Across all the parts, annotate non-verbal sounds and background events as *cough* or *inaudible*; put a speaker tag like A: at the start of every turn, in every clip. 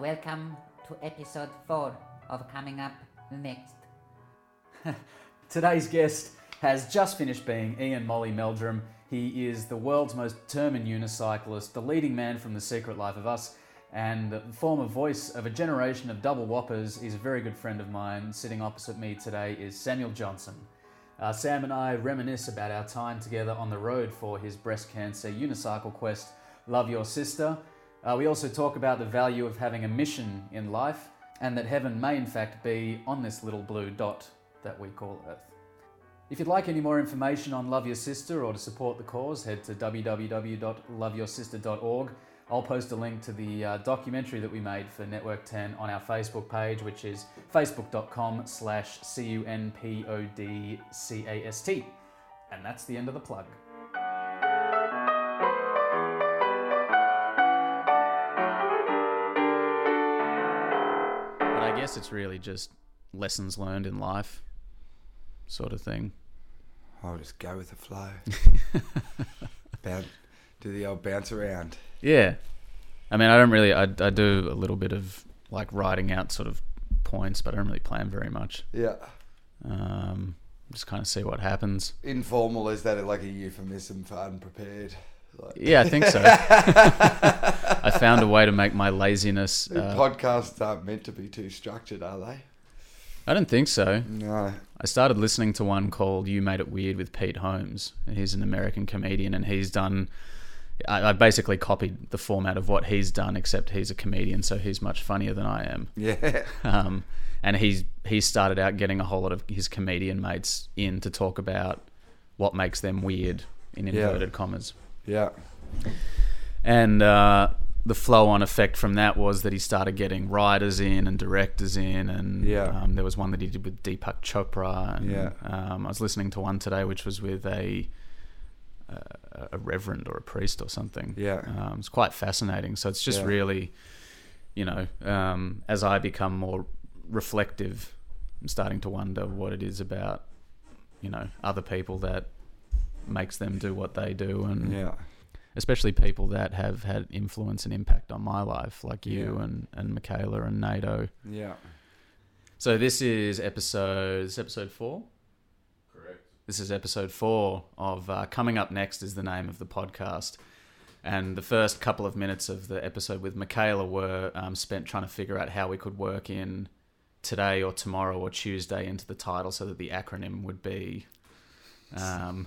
A: welcome to episode 4 of Coming Up Next. *laughs*
B: Today's guest has just finished being Ian Molly Meldrum. He is the world's most determined unicyclist, the leading man from The Secret Life of Us, and the former voice of a generation of double whoppers. He's a very good friend of mine. Sitting opposite me today is Samuel Johnson. Uh, Sam and I reminisce about our time together on the road for his breast cancer unicycle quest, Love Your Sister. Uh, we also talk about the value of having a mission in life and that heaven may, in fact, be on this little blue dot that we call Earth. If you'd like any more information on Love Your Sister or to support the cause, head to www.loveyoursIster.org. I'll post a link to the uh, documentary that we made for Network 10 on our Facebook page, which is facebook.com slash C-U-N-P-O-D-C-A-S-T. And that's the end of the plug. I guess it's really just lessons learned in life, sort of thing.
C: I'll just go with the flow. *laughs* Bounce, do the old bounce around.
B: Yeah. I mean, I don't really, I, I do a little bit of like writing out sort of points, but I don't really plan very much.
C: Yeah.
B: Um, just kind of see what happens.
C: Informal, is that like a euphemism for unprepared? Like,
B: Yeah, I think so. *laughs* I found a way to make my laziness. Uh,
C: podcasts aren't meant to be too structured, are they?
B: I don't think so.
C: No.
B: I started listening to one called "You Made It Weird" with Pete Holmes. And he's an American comedian, and he's done. I, I basically copied the format of what he's done, except he's a comedian, so he's much funnier than I am.
C: Yeah. *laughs*
B: Um, and he's he started out getting a whole lot of his comedian mates in to talk about what makes them weird in
C: Yeah.
B: inverted commas.
C: Yeah.
B: And uh, the flow on effect from that was that he started getting writers in and directors in, and
C: Yeah.
B: um, there was one that he did with Deepak Chopra. And,
C: Yeah.
B: um, I was listening to one today, which was with a a, a reverend or a priest or something.
C: Yeah.
B: um, it's quite fascinating. So it's just
C: Yeah.
B: really, you know, um, as I become more reflective, I'm starting to wonder what it is about, you know, other people that makes them do what they do, and
C: Yeah.
B: especially people that have had influence and impact on my life, like you
C: Yeah.
B: and, and Michaela and NATO.
C: Yeah.
B: So this is episode this is episode four.
C: Correct.
B: This is episode four of uh, Coming Up Next is the name of the podcast. And the first couple of minutes of the episode with Michaela were um, spent trying to figure out how we could work in today or tomorrow or Tuesday into the title so that the acronym would be um,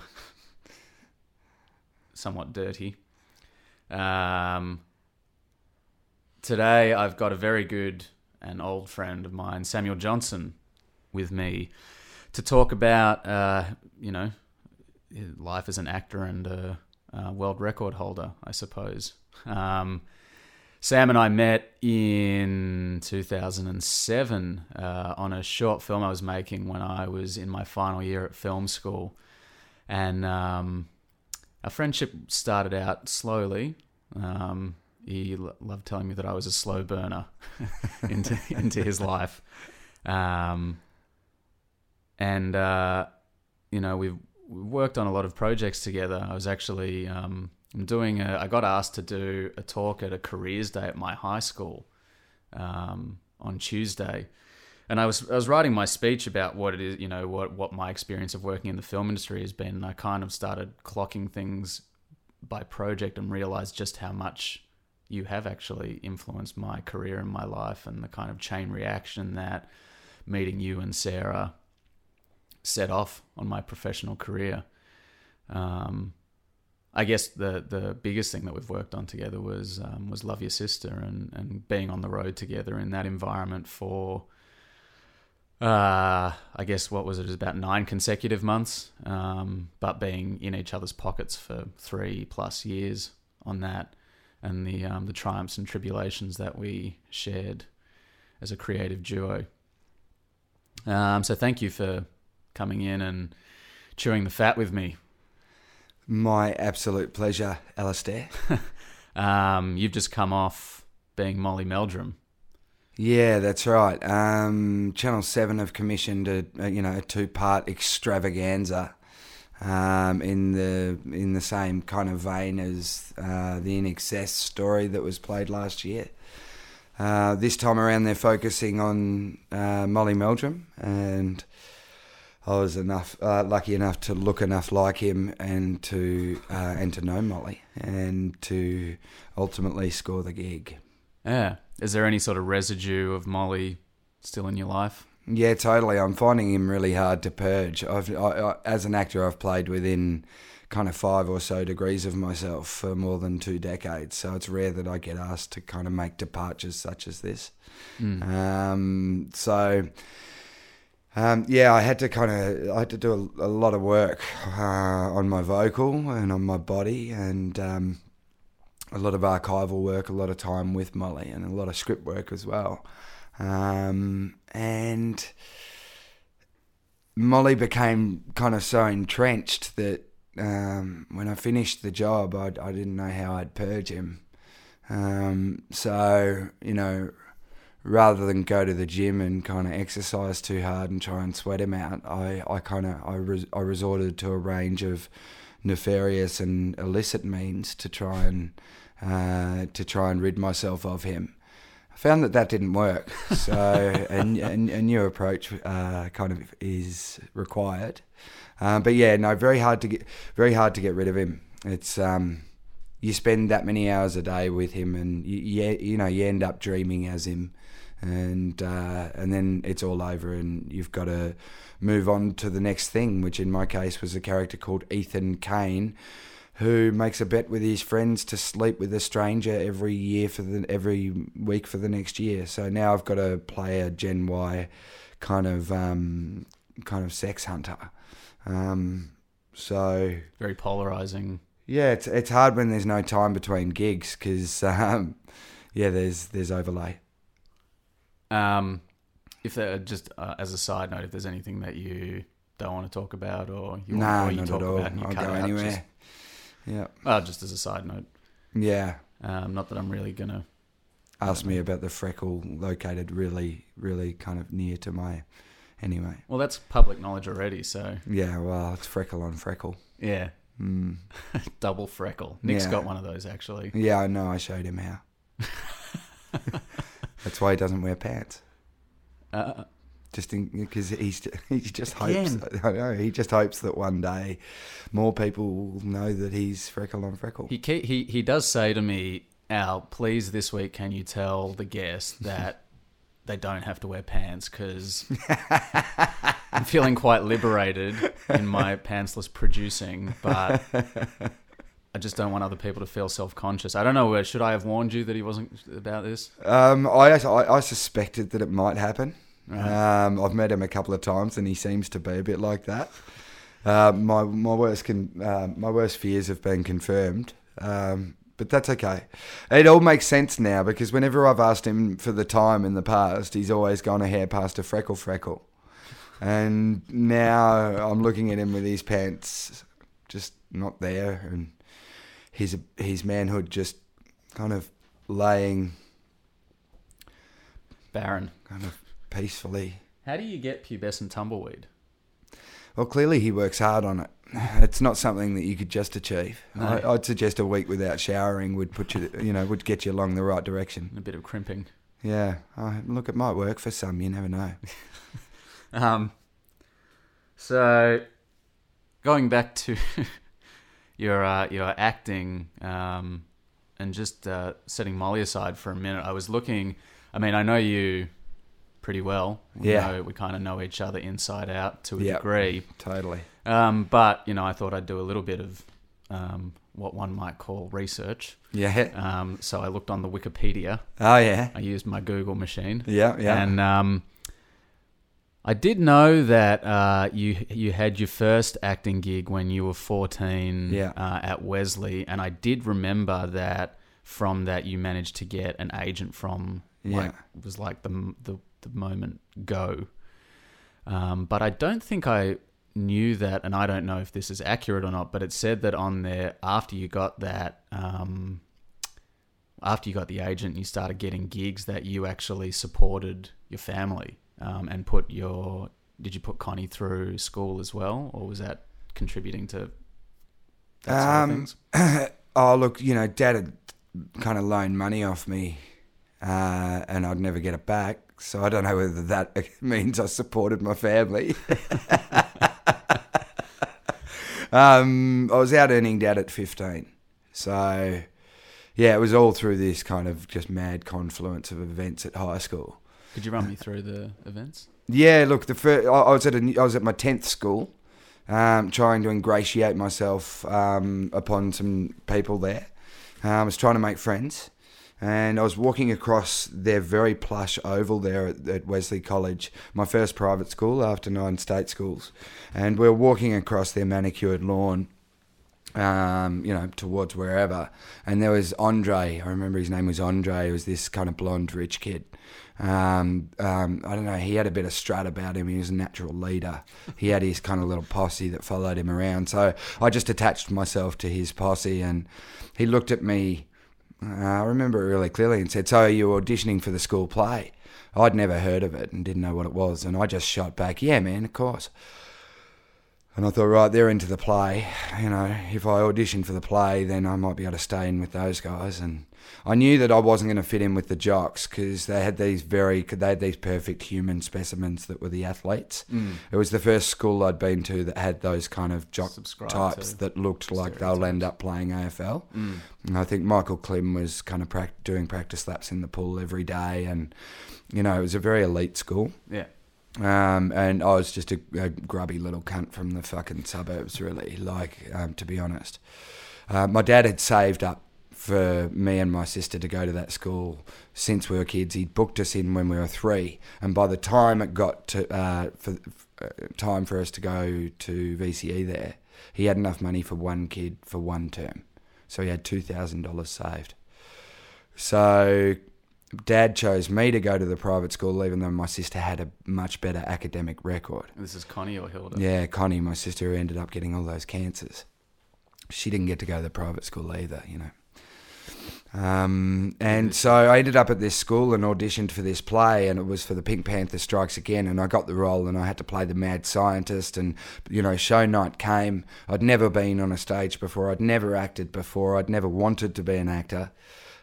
B: somewhat dirty. Um, today I've got a very good and old friend of mine, Samuel Johnson, with me to talk about, uh, you know, life as an actor and a, a world record holder, I suppose. Um, Sam and I met in 2007 uh, on a short film I was making when I was in my final year at film school. And um, our friendship started out slowly. Um, he l- loved telling me that I was a slow burner *laughs* into *laughs* into his life, um, and uh, you know we've, we worked on a lot of projects together. I was actually um, I'm doing a, I got asked to do a talk at a careers day at my high school um, on Tuesday, and I was I was writing my speech about what it is, you know, what what my experience of working in the film industry has been. And I kind of started clocking things by project and realized just how much you have actually influenced my career and my life and the kind of chain reaction that meeting you and Sarah set off on my professional career. Um, I guess the the biggest thing that we've worked on together was um, was Love Your Sister and, and being on the road together in that environment for uh, I guess what was it? It was about nine consecutive months, um, but being in each other's pockets for three plus years on that, and the um, the triumphs and tribulations that we shared as a creative duo. Um, so thank you for coming in and chewing the fat with me.
C: My absolute pleasure, Alistair. *laughs*
B: Um, you've just come off being Molly Meldrum.
C: Yeah, that's right. Um, Channel Seven have commissioned a, a you know a two part extravaganza um, in the in the same kind of vein as uh, the INXS story that was played last year. Uh, this time around, they're focusing on uh, Molly Meldrum, and I was enough uh, lucky enough to look enough like him and to uh, and to know Molly and to ultimately score the gig.
B: Yeah. Is there any sort of residue of Molly still in your life?
C: Yeah, totally. I'm finding him really hard to purge. I've, I, I, as an actor, I've played within kind of five or so degrees of myself for more than two decades. So it's rare that I get asked to kind of make departures such as this.
B: Mm.
C: Um, so. Um, yeah, I had to kind of I had to do a, a lot of work uh, on my vocal and on my body, and um, a lot of archival work, a lot of time with Molly, and a lot of script work as well. Um, and Molly became kind of so entrenched that um, when I finished the job, I, I didn't know how I'd purge him. Um, so you know, rather than go to the gym and kind of exercise too hard and try and sweat him out, I, I kind of I, res- I resorted to a range of nefarious and illicit means to try and uh, to try and rid myself of him. I found that that didn't work, so *laughs* a, a, a new approach uh, kind of is required. Um, but yeah, no, very hard to get very hard to get rid of him. It's um, you spend that many hours a day with him, and you, you, you know you end up dreaming as him, and uh, and then it's all over, and you've got to move on to the next thing, which in my case was a character called Ethan Kane, who makes a bet with his friends to sleep with a stranger every year for the every week for the next year. So now I've got to play a Gen Y kind of um, kind of sex hunter. Um, so
B: Very polarizing.
C: yeah, it's it's hard when there's no time between gigs because *laughs* um, yeah, there's there's overlay.
B: Um, if there, just uh, as a side note, if there's anything that you don't want to talk about or you,
C: Nah,
B: or you talk about and you
C: I'll
B: cut
C: go
B: out,
C: anywhere.
B: Just,
C: Yeah,
B: uh, just as a side note.
C: yeah.
B: Um, not that I'm really gonna.
C: ask me about the freckle located really, really kind of near to my. Anyway,
B: Well, that's public knowledge already. So
C: yeah. Well, it's freckle on freckle.
B: yeah,
C: Mm. *laughs*
B: double freckle. Nick's
C: Yeah.
B: got one of those actually.
C: Yeah, I know. I showed him how. *laughs* That's why he doesn't wear pants.
B: Uh,
C: Just because he's he just hopes.
B: Again.
C: I know he just hopes that one day more people will know that he's freckle on freckle.
B: he he he does say to me, "Al, please this week can you tell the guests *laughs* that they don't have to wear pants because I'm feeling quite liberated in my *laughs* pantsless producing, but." I just don't want other people to feel self-conscious. I don't know. uh, Should I have warned you that he wasn't about this?
C: Um, I, I I suspected that it might happen.
B: Right.
C: Um, I've met him a couple of times, and he seems to be a bit like that. Uh, my my worst con, uh, my worst fears have been confirmed, um, but that's okay. It all makes sense now because whenever I've asked him for the time in the past, he's always gone a hair past a freckle freckle, and now I'm looking at him with his pants just not there, and his his manhood just kind of laying
B: barren,
C: kind of peacefully.
B: how do you get pubescent tumbleweed?
C: Well, clearly he works hard on it. *laughs* It's not something that you could just achieve.
B: No.
C: I, I'd suggest a week without showering would put you, you know, would get you along the right direction.
B: A bit of crimping.
C: Yeah, uh, look, it might work for some. You never know. *laughs*
B: Um, so going back to *laughs* your uh, your acting um, and just uh, setting Molly aside for a minute, I was looking. I mean, I know you pretty well. We
C: Yeah.
B: know, we kind of know each other inside out to a
C: Yep.
B: degree.
C: Totally.
B: Um, but you know, I thought I'd do a little bit of um, what one might call research.
C: Yeah.
B: Um, so I looked on the Wikipedia.
C: Oh yeah.
B: I used my Google machine.
C: Yeah. Yeah.
B: And um, I did know that uh, you you had your first acting gig when you were fourteen
C: Yeah.
B: uh, at Wesley, and I did remember that from that you managed to get an agent from
C: Yeah.
B: like was like the the, the moment go. Um, but I don't think I knew that, and I don't know if this is accurate or not. But it said that on there after you got that. Um, after you got the agent, you started getting gigs that you actually supported your family um, and put your. Did you put Connie through school as well, or was that contributing to that sort of
C: Um,
B: things? *laughs*
C: oh look, you know, Dad had kind of loaned money off me uh, and I'd never get it back. So I don't know whether that *laughs* means I supported my family. *laughs* um, I was out earning dad at 15. So, yeah, it was all through this kind of just mad confluence of events at high school.
B: Could you run me through the events?
C: Yeah, look, the first, I I was at a, I was at my tenth school, um, trying to ingratiate myself um, upon some people there. Um, I was trying to make friends, and I was walking across their very plush oval there at, at Wesley College, my first private school after nine state schools, and we were walking across their manicured lawn. Um, you know, towards wherever, and there was Andre. I remember his name was Andre. He was this kind of blonde, rich kid, um, um, I don't know. He had a bit of strut about him. He was a natural leader. He had his kind of little posse that followed him around. So I just attached myself to his posse, and he looked at me. Uh, I remember it really clearly, and said, "So are you auditioning for the school play?" I'd never heard of it and didn't know what it was, and I just shot back, "Yeah, man, of course." And I thought, right, they're into the play. You know, if I audition for the play, then I might be able to stay in with those guys. And I knew that I wasn't going to fit in with the jocks because they had these very, they had these perfect human specimens that were the athletes.
B: Mm.
C: It was the first school I'd been to that had those kind of jock
B: Subscribe
C: types that looked like they'll end up playing AFL.
B: Mm.
C: And I think Michael Klim was kind of prac- doing practice laps in the pool every day, and you know it was a very elite school.
B: Yeah.
C: Um, and I was just a, a grubby little cunt from the fucking suburbs, really. Like, um, to be honest, uh, my dad had saved up for me and my sister to go to that school since we were kids. He'd booked us in when we were three, and by the time it got to uh, for uh, time for us to go to VCE there, he had enough money for one kid for one term, so he had two thousand dollars saved. So dad chose me to go to the private school, even though my sister had a much better academic record.
B: This is Connie or Hilda?
C: Yeah, Connie, my sister, who ended up getting all those cancers. She didn't get to go to the private school either, you know. Um, and so I ended up at this school and auditioned for this play, and it was for the Pink Panther Strikes Again, and I got the role, and I had to play the mad scientist, and you know, show night came. I'd never been on a stage before. I'd never acted before. I'd never wanted to be an actor.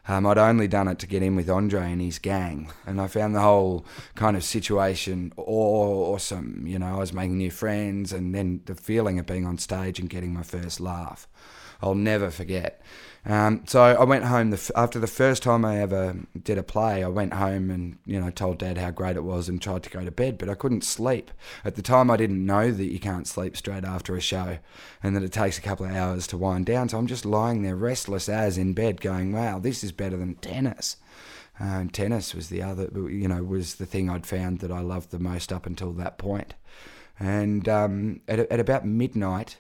C: Um, I'd only done it to get in with Andre and his gang, and I found the whole kind of situation aw- awesome. You know, I was making new friends, and then the feeling of being on stage and getting my first laugh, I'll never forget. Um, so I went home the after the first time I ever did a play. I went home and you know told Dad how great it was and tried to go to bed, but I couldn't sleep. At the time, I didn't know that you can't sleep straight after a show, and that it takes a couple of hours to wind down. So I'm just lying there, restless as in bed, going, "Wow, this is better than tennis." Um, tennis was the other, you know, was the thing I'd found that I loved the most up until that point. And um, at, at about midnight,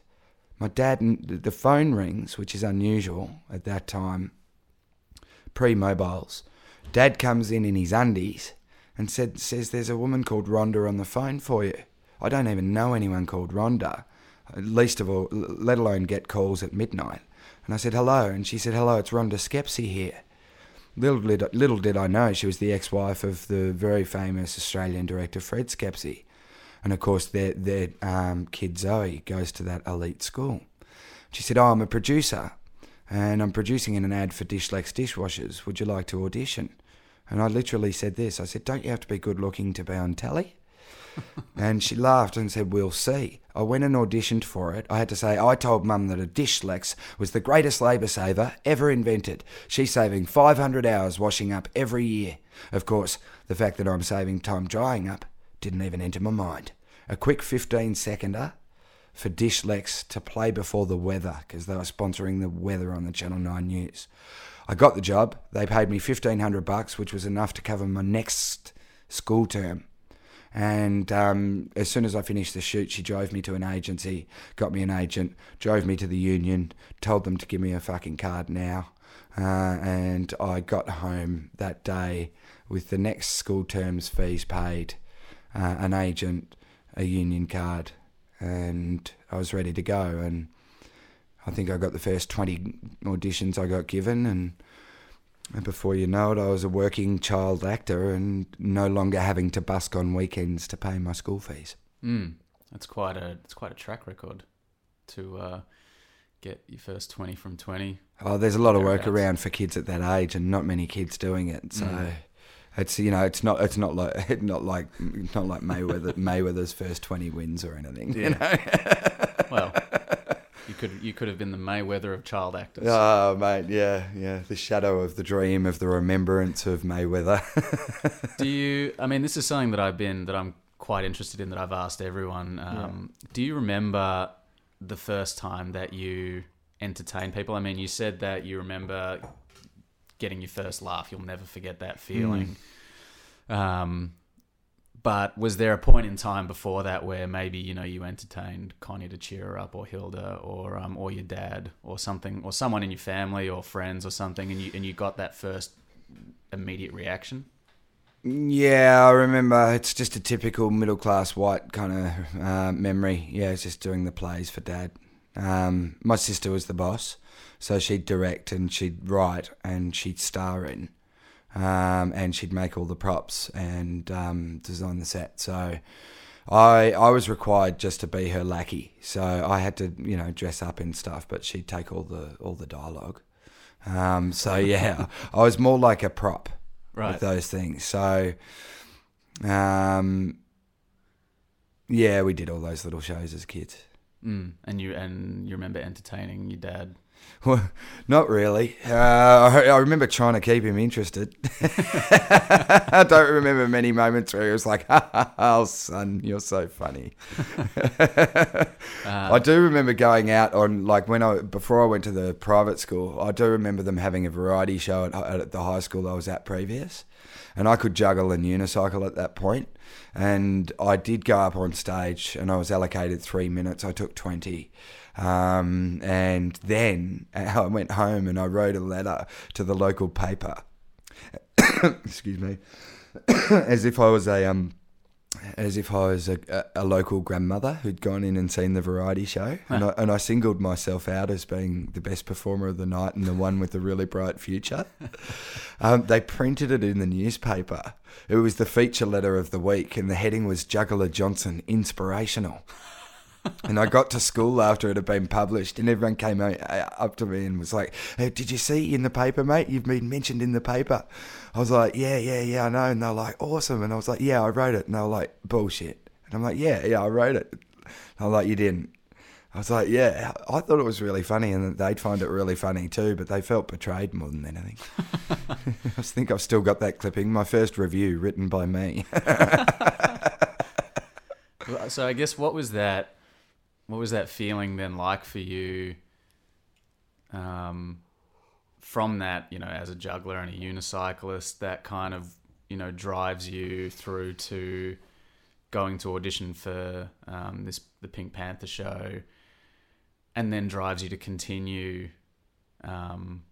C: my dad, the phone rings, which is unusual at that time, pre mobiles. Dad comes in in his undies and said, says, There's a woman called Rhonda on the phone for you. I don't even know anyone called Rhonda, uh, least of all, let alone get calls at midnight. And I said, Hello. And she said, Hello, it's Rhonda Schepisi here. Little did, little did I know she was the ex wife of the very famous Australian director Fred Schepisi. And of course, their, their um, kid Zoe goes to that elite school. She said, Oh, I'm a producer and I'm producing an ad for Dishlex dishwashers. Would you like to audition? And I literally said this I said, Don't you have to be good looking to be on telly? *laughs* and she laughed and said, We'll see. I went and auditioned for it. I had to say, I told Mum that a Dishlex was the greatest labour saver ever invented. She's saving 500 hours washing up every year. Of course, the fact that I'm saving time drying up didn't even enter my mind. A quick 15 seconder for Dishlex to play before the weather because they were sponsoring the weather on the Channel 9 News. I got the job. They paid me 1500 bucks, which was enough to cover my next school term. And um, as soon as I finished the shoot, she drove me to an agency, got me an agent, drove me to the union, told them to give me a fucking card now. Uh, and I got home that day with the next school term's fees paid, uh, an agent, a union card, and I was ready to go. And I think I got the first 20 auditions I got given, and, and before you know it, I was a working child actor and no longer having to busk on weekends to pay my school fees.
B: Mm. That's quite a it's quite a track record to uh, get your first twenty from twenty.
C: Oh, there's a lot of work around for kids at that age, and not many kids doing it. So,
B: Mm.
C: It's you know it's not it's not like *laughs* not like not like Mayweather Mayweather's first twenty wins or anything. You know? *laughs*
B: Well, you could you could have been the Mayweather of child actors.
C: Oh mate, yeah, yeah. The shadow of the dream of the remembrance of Mayweather. *laughs*
B: Do you? I mean, this is something that I've been that I'm quite interested in that I've asked everyone. Um, Do you remember the first time that you entertained people? I mean, you said that you remember getting your first laugh. You'll never forget that feeling. Um, but was there a point in time before that where maybe you know you entertained Connie to cheer her up, or Hilda, or um, or your dad, or something, or someone in your family or friends or something, and you and you got that first immediate reaction?
C: Yeah, I remember. It's just a typical middle class white kind of uh, memory. Yeah, it's just doing the plays for dad. Um, my sister was the boss, so she'd direct and she'd write and she'd star in, um, and she'd make all the props and um, design the set. So I I was required just to be her lackey. So I had to you know dress up in stuff, but she'd take all the all the dialogue. Um, so *laughs* yeah, I was more like a prop
B: Right.
C: with those things. So, um, yeah, we did all those little shows as kids.
B: Mm. And you and you remember entertaining your dad. *laughs*
C: Well, not really. Uh, I, I remember trying to keep him interested. *laughs* I don't remember many moments where he was like, ha *laughs* ha "Oh, son, you're so funny." I do remember going out on like when I before I went to the private school. I do remember them having a variety show at, at the high school I was at previous, and I could juggle and unicycle at that point. And I did go up on stage, and I was allocated three minutes. I took twenty, um, and then *laughs* I went home and I wrote a letter to the local paper. *coughs* Excuse me, *coughs* as if I was a um, as if I was a, a, local grandmother who'd gone in and seen the variety show, and, I, and I singled myself out as being the best performer of the night and the one with the really bright future. *laughs* um, they printed it in the newspaper. It was the feature letter of the week, and the heading was Juggler Johnson Inspirational. And I got to school after it had been published, and everyone came up to me and was like, hey, "Did you see in the paper, mate? You've been mentioned in the paper." I was like, "Yeah, yeah, yeah, I know." And they're like, "Awesome!" And I was like, "Yeah, I wrote it." And they were like, "Bullshit!" And I'm like, "Yeah, yeah, I wrote it." And I'm like, "You didn't." I was like, "Yeah, I thought it was really funny, and they'd find it really funny too." But they felt betrayed more than anything. *laughs* I think I've still got that clipping. My first review written by me. *laughs*
B: So I guess what was that? What was that feeling then like for you? Um, from that, you know, as a juggler and a unicyclist, that kind of you know drives you through to going to audition for um, this the Pink Panther show, and then drives you to continue um,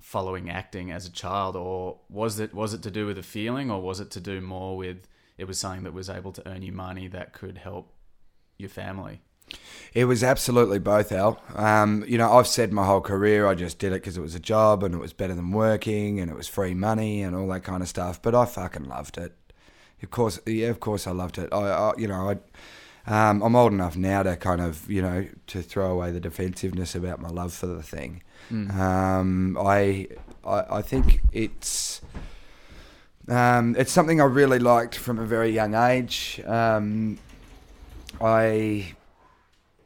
B: following acting as a child, or was it was it to do with a feeling, or was it to do more with it was something that was able to earn you money that could help your family?
C: It was absolutely both, Al. Um, you know, I've said my whole career I just did it because it was a job and it was better than working and it was free money and all that kind of stuff. But I fucking loved it. Of course, yeah, of course I loved it. I, I you know, I, um, I'm old enough now to kind of, you know, to throw away the defensiveness about my love for the thing. Um, I, I, I think it's. Um, it's something I really liked from a very young age. Um, I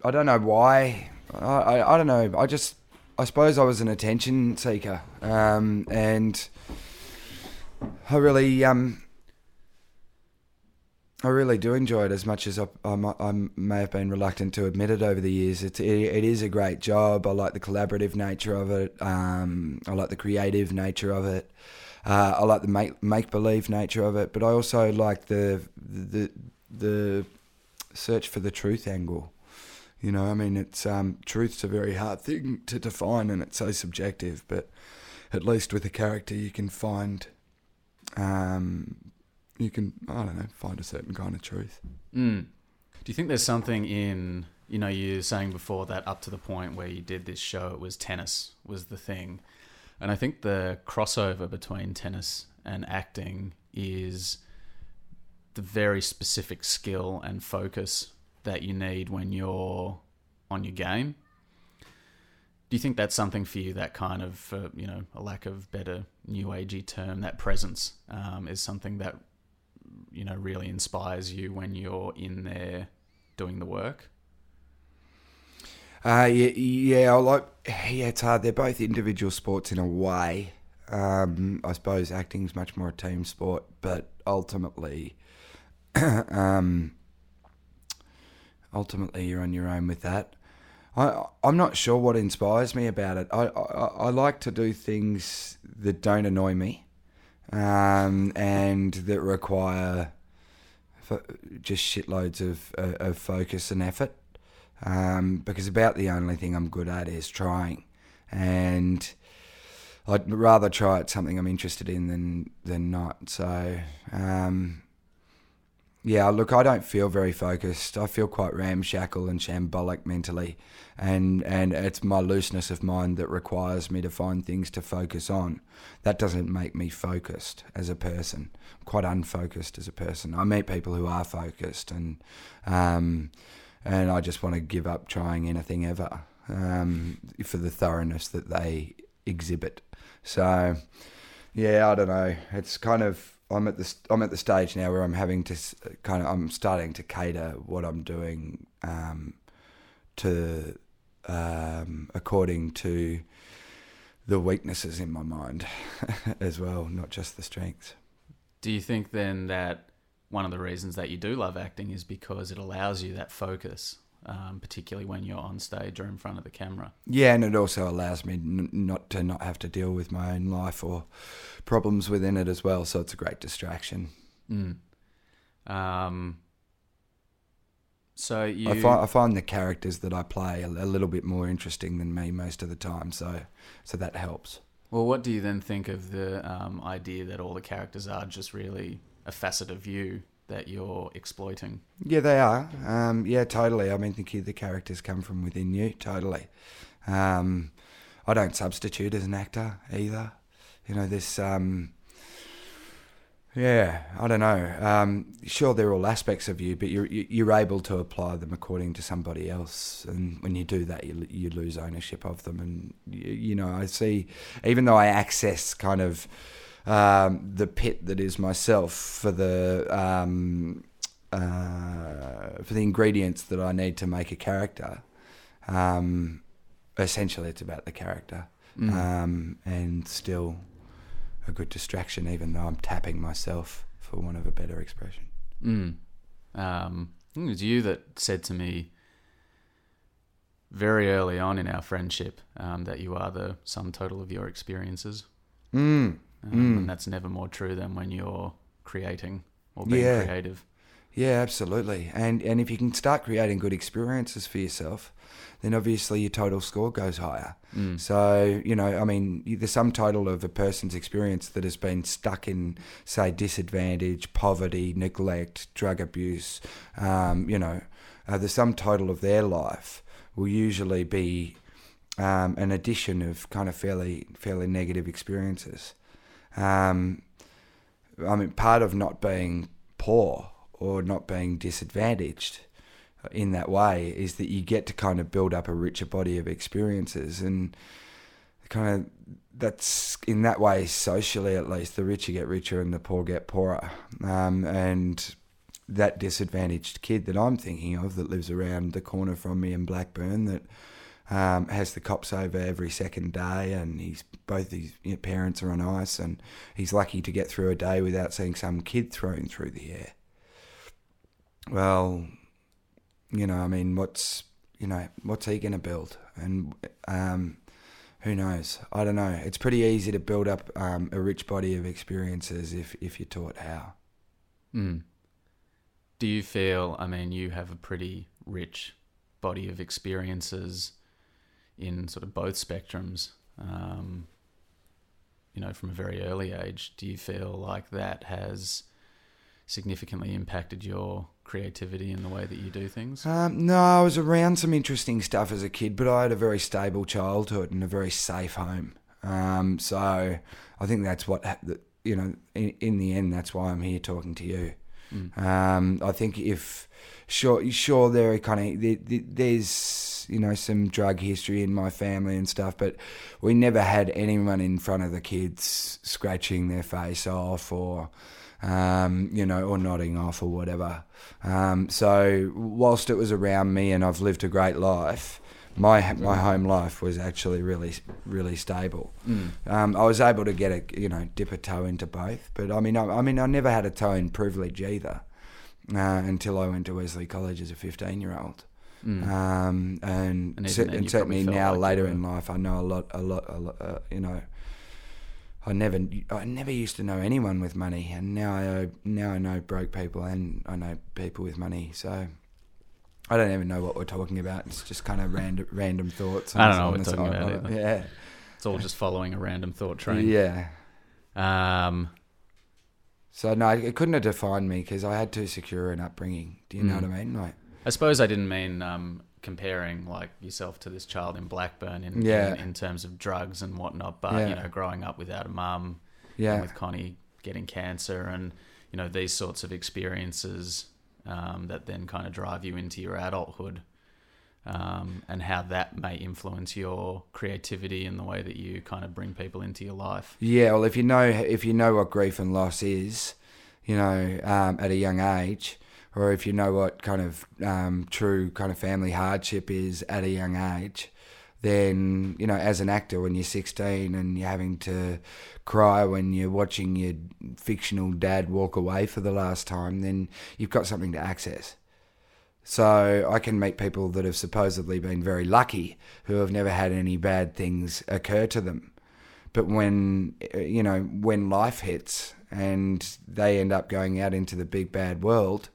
C: I don't know why. I, I, I don't know. I just I suppose I was an attention seeker, um, and I really um, I really do enjoy it as much as I, I, may have been reluctant to admit it over the years. It, it, it is a great job. I like the collaborative nature of it. Um, I like the creative nature of it. Uh, I like the make make believe nature of it, but I also like the the the search for the truth angle. You know, I mean, it's um, truth's a very hard thing to define, and it's so subjective. But at least with a character, you can find, um, you can I don't know, find a certain kind of truth.
B: Mm. Do you think there's something in you know you were saying before that up to the point where you did this show, it was tennis was the thing, and I think the crossover between tennis and acting is the very specific skill and focus that you need when you're on your game. Do you think that's something for you? That kind of, uh, you know, a lack of better new agey term, that presence um, is something that you know really inspires you when you're in there doing the work.
C: Uh, yeah, yeah, I like. Yeah, it's hard. They're both individual sports in a way. Um, I suppose acting's much more a team sport, but ultimately, *clears throat* um, ultimately you're on your own with that. I I'm not sure what inspires me about it. I I, I like to do things that don't annoy me, um, and that require just shitloads of of focus and effort. Um, because about the only thing I'm good at is trying, and I'd rather try at something I'm interested in than than not. So, um, yeah, look, I don't feel very focused. I feel quite ramshackle and shambolic mentally, and and it's my looseness of mind that requires me to find things to focus on. That doesn't make me focused as a person. I'm quite unfocused as a person. I meet people who are focused, and um, and I just want to give up trying anything ever um, for the thoroughness that they exhibit. So, yeah, I don't know. It's kind of I'm at the I'm at the stage now where I'm having to kind of I'm starting to cater what I'm doing um, to um, according to the weaknesses in my mind *laughs* as well, not just the strengths.
B: Do you think then that one of the reasons that you do love acting is because it allows you that focus, um, particularly when you're on stage or in front of the camera?
C: Yeah, and it also allows me n- not to not have to deal with my own life or problems within it as well. So it's a great distraction.
B: Mm. Um, so you,
C: I find I find the characters that I play a, a little bit more interesting than me most of the time. So so that helps.
B: well, what do you then think of the um, idea that all the characters are just really a facet of you that you're exploiting?
C: Yeah, they are. Um, yeah, totally. I mean, the the characters come from within you. Totally. Um, I don't substitute as an actor either. You know, this. Um, yeah, I don't know. Um, sure, they're all aspects of you, but you're you- you're able to apply them according to somebody else, and when you do that, you you lose ownership of them. And you, you know, I see, even though I access kind of um, the pit that is myself for the um, uh, for the ingredients that I need to make a character. Um, essentially, it's about the character,
B: Mm.
C: um, and still a good distraction, even though I'm tapping myself, for want of a better expression.
B: Mm. Um, it was you that said to me very early on in our friendship um, that you are the sum total of your experiences.
C: Mm.
B: Um,
C: Mm.
B: And that's never more true than when you're creating or being
C: Yeah.
B: creative.
C: Yeah, absolutely. And and if you can start creating good experiences for yourself, then obviously your total score goes higher.
B: Mm.
C: So, you know, I mean, the sum total of a person's experience that has been stuck in, say, disadvantage, poverty, neglect, drug abuse, um, you know, uh, the sum total of their life will usually be um, an addition of kind of fairly fairly negative experiences. Um, I mean, part of not being poor or not being disadvantaged in that way is that you get to kind of build up a richer body of experiences and kind of that's in that way socially at least the richer get richer and the poor get poorer. Um, and that disadvantaged kid that I'm thinking of that lives around the corner from me in Blackburn that um, has the cops over every second day and he's both his you know, parents are on ice and he's lucky to get through a day without seeing some kid thrown through the air well you know, I mean, what's you know, what's he going to build? And um, who knows? I don't know. It's pretty easy to build up um, a rich body of experiences if if you're taught how.
B: Mm. Do you feel, I mean, you have a pretty rich body of experiences in sort of both spectrums, um, you know, from a very early age. Do you feel like that has significantly impacted your creativity in the way that you do things?
C: Um, no, I was around some interesting stuff as a kid, but I had a very stable childhood and a very safe home. Um, so I think that's what ha- you know. In, in the end, that's why I'm here talking to you. Um, I think if sure, sure, there are kind of there's you know some drug history in my family and stuff, but we never had anyone in front of the kids scratching their face off or. Um, you know, or nodding off or whatever. Um, so, whilst it was around me and I've lived a great life, my my home life was actually really really stable. Um, I was able to get a you know dip a toe into both, but I mean I, I mean I never had a toe in privilege either uh, until I went to Wesley College as a fifteen year old. Um, and,
B: And
C: cer-
B: then
C: and certainly now
B: like
C: later in life, I know a lot, a lot, a lot. Uh, you know, I never, I never used to know anyone with money, and now I now I know broke people, and I know people with money. So I don't even know what we're talking about. It's just kind of random, random thoughts.
B: I don't know what we're talking about either.
C: Yeah,
B: It's all just following a random thought train.
C: yeah.
B: Um,
C: So no, it couldn't have defined me because I had too secure an upbringing. Do you know
B: Mm.
C: what I mean? Like,
B: I suppose I didn't mean um, comparing like yourself to this child in Blackburn in,
C: Yeah.
B: in, in terms of drugs and whatnot, but
C: Yeah.
B: you know, growing up without a mum, and
C: yeah,
B: with Connie getting cancer, and you know these sorts of experiences um, that then kind of drive you into your adulthood, um, and how that may influence your creativity and the way that you kind of bring people into your life.
C: yeah. Well, if you know, if you know what grief and loss is, you know, um, at a young age, or if you know what kind of um, true kind of family hardship is at a young age, then you know, as an actor, when you're 16 and you're having to cry when you're watching your fictional dad walk away for the last time, then you've got something to access. So I can meet people that have supposedly been very lucky who have never had any bad things occur to them. But when you know when life hits and they end up going out into the big bad world,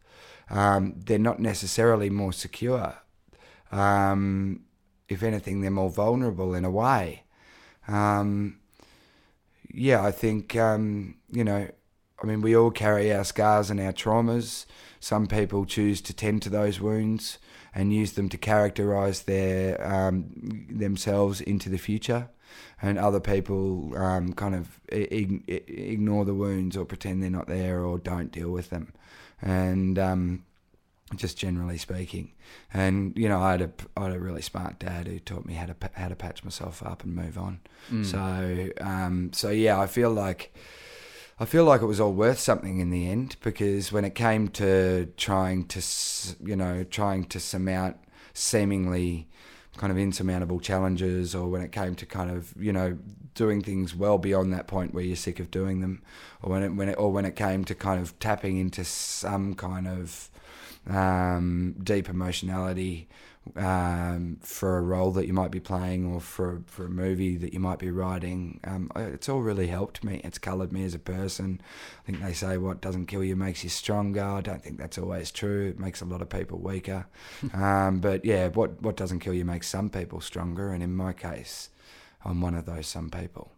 C: um, they're not necessarily more secure. Um, if anything, they're more vulnerable in a way. Um, yeah, I think um, you know. I mean, we all carry our scars and our traumas. Some people choose to tend to those wounds and use them to characterize their um, themselves into the future, and other people um, kind of ig- ig- ignore the wounds or pretend they're not there or don't deal with them, and um, just generally speaking. And you know, I had a I had a really smart dad who taught me how to how to patch myself up and move on. So um, so yeah, I feel like. I feel like it was all worth something in the end because when it came to trying to, you know, trying to surmount seemingly kind of insurmountable challenges, or when it came to kind of, you know, doing things well beyond that point where you're sick of doing them, or when it, when it, or when it came to kind of tapping into some kind of um, deep emotionality um, for a role that you might be playing or for for a movie that you might be writing. Um, it's all really helped me. It's coloured me as a person. I think they say what doesn't kill you makes you stronger. I don't think that's always true. It makes a lot of people weaker. *laughs* um, but yeah, what what doesn't kill you makes some people stronger. And in my case, I'm one of those some people.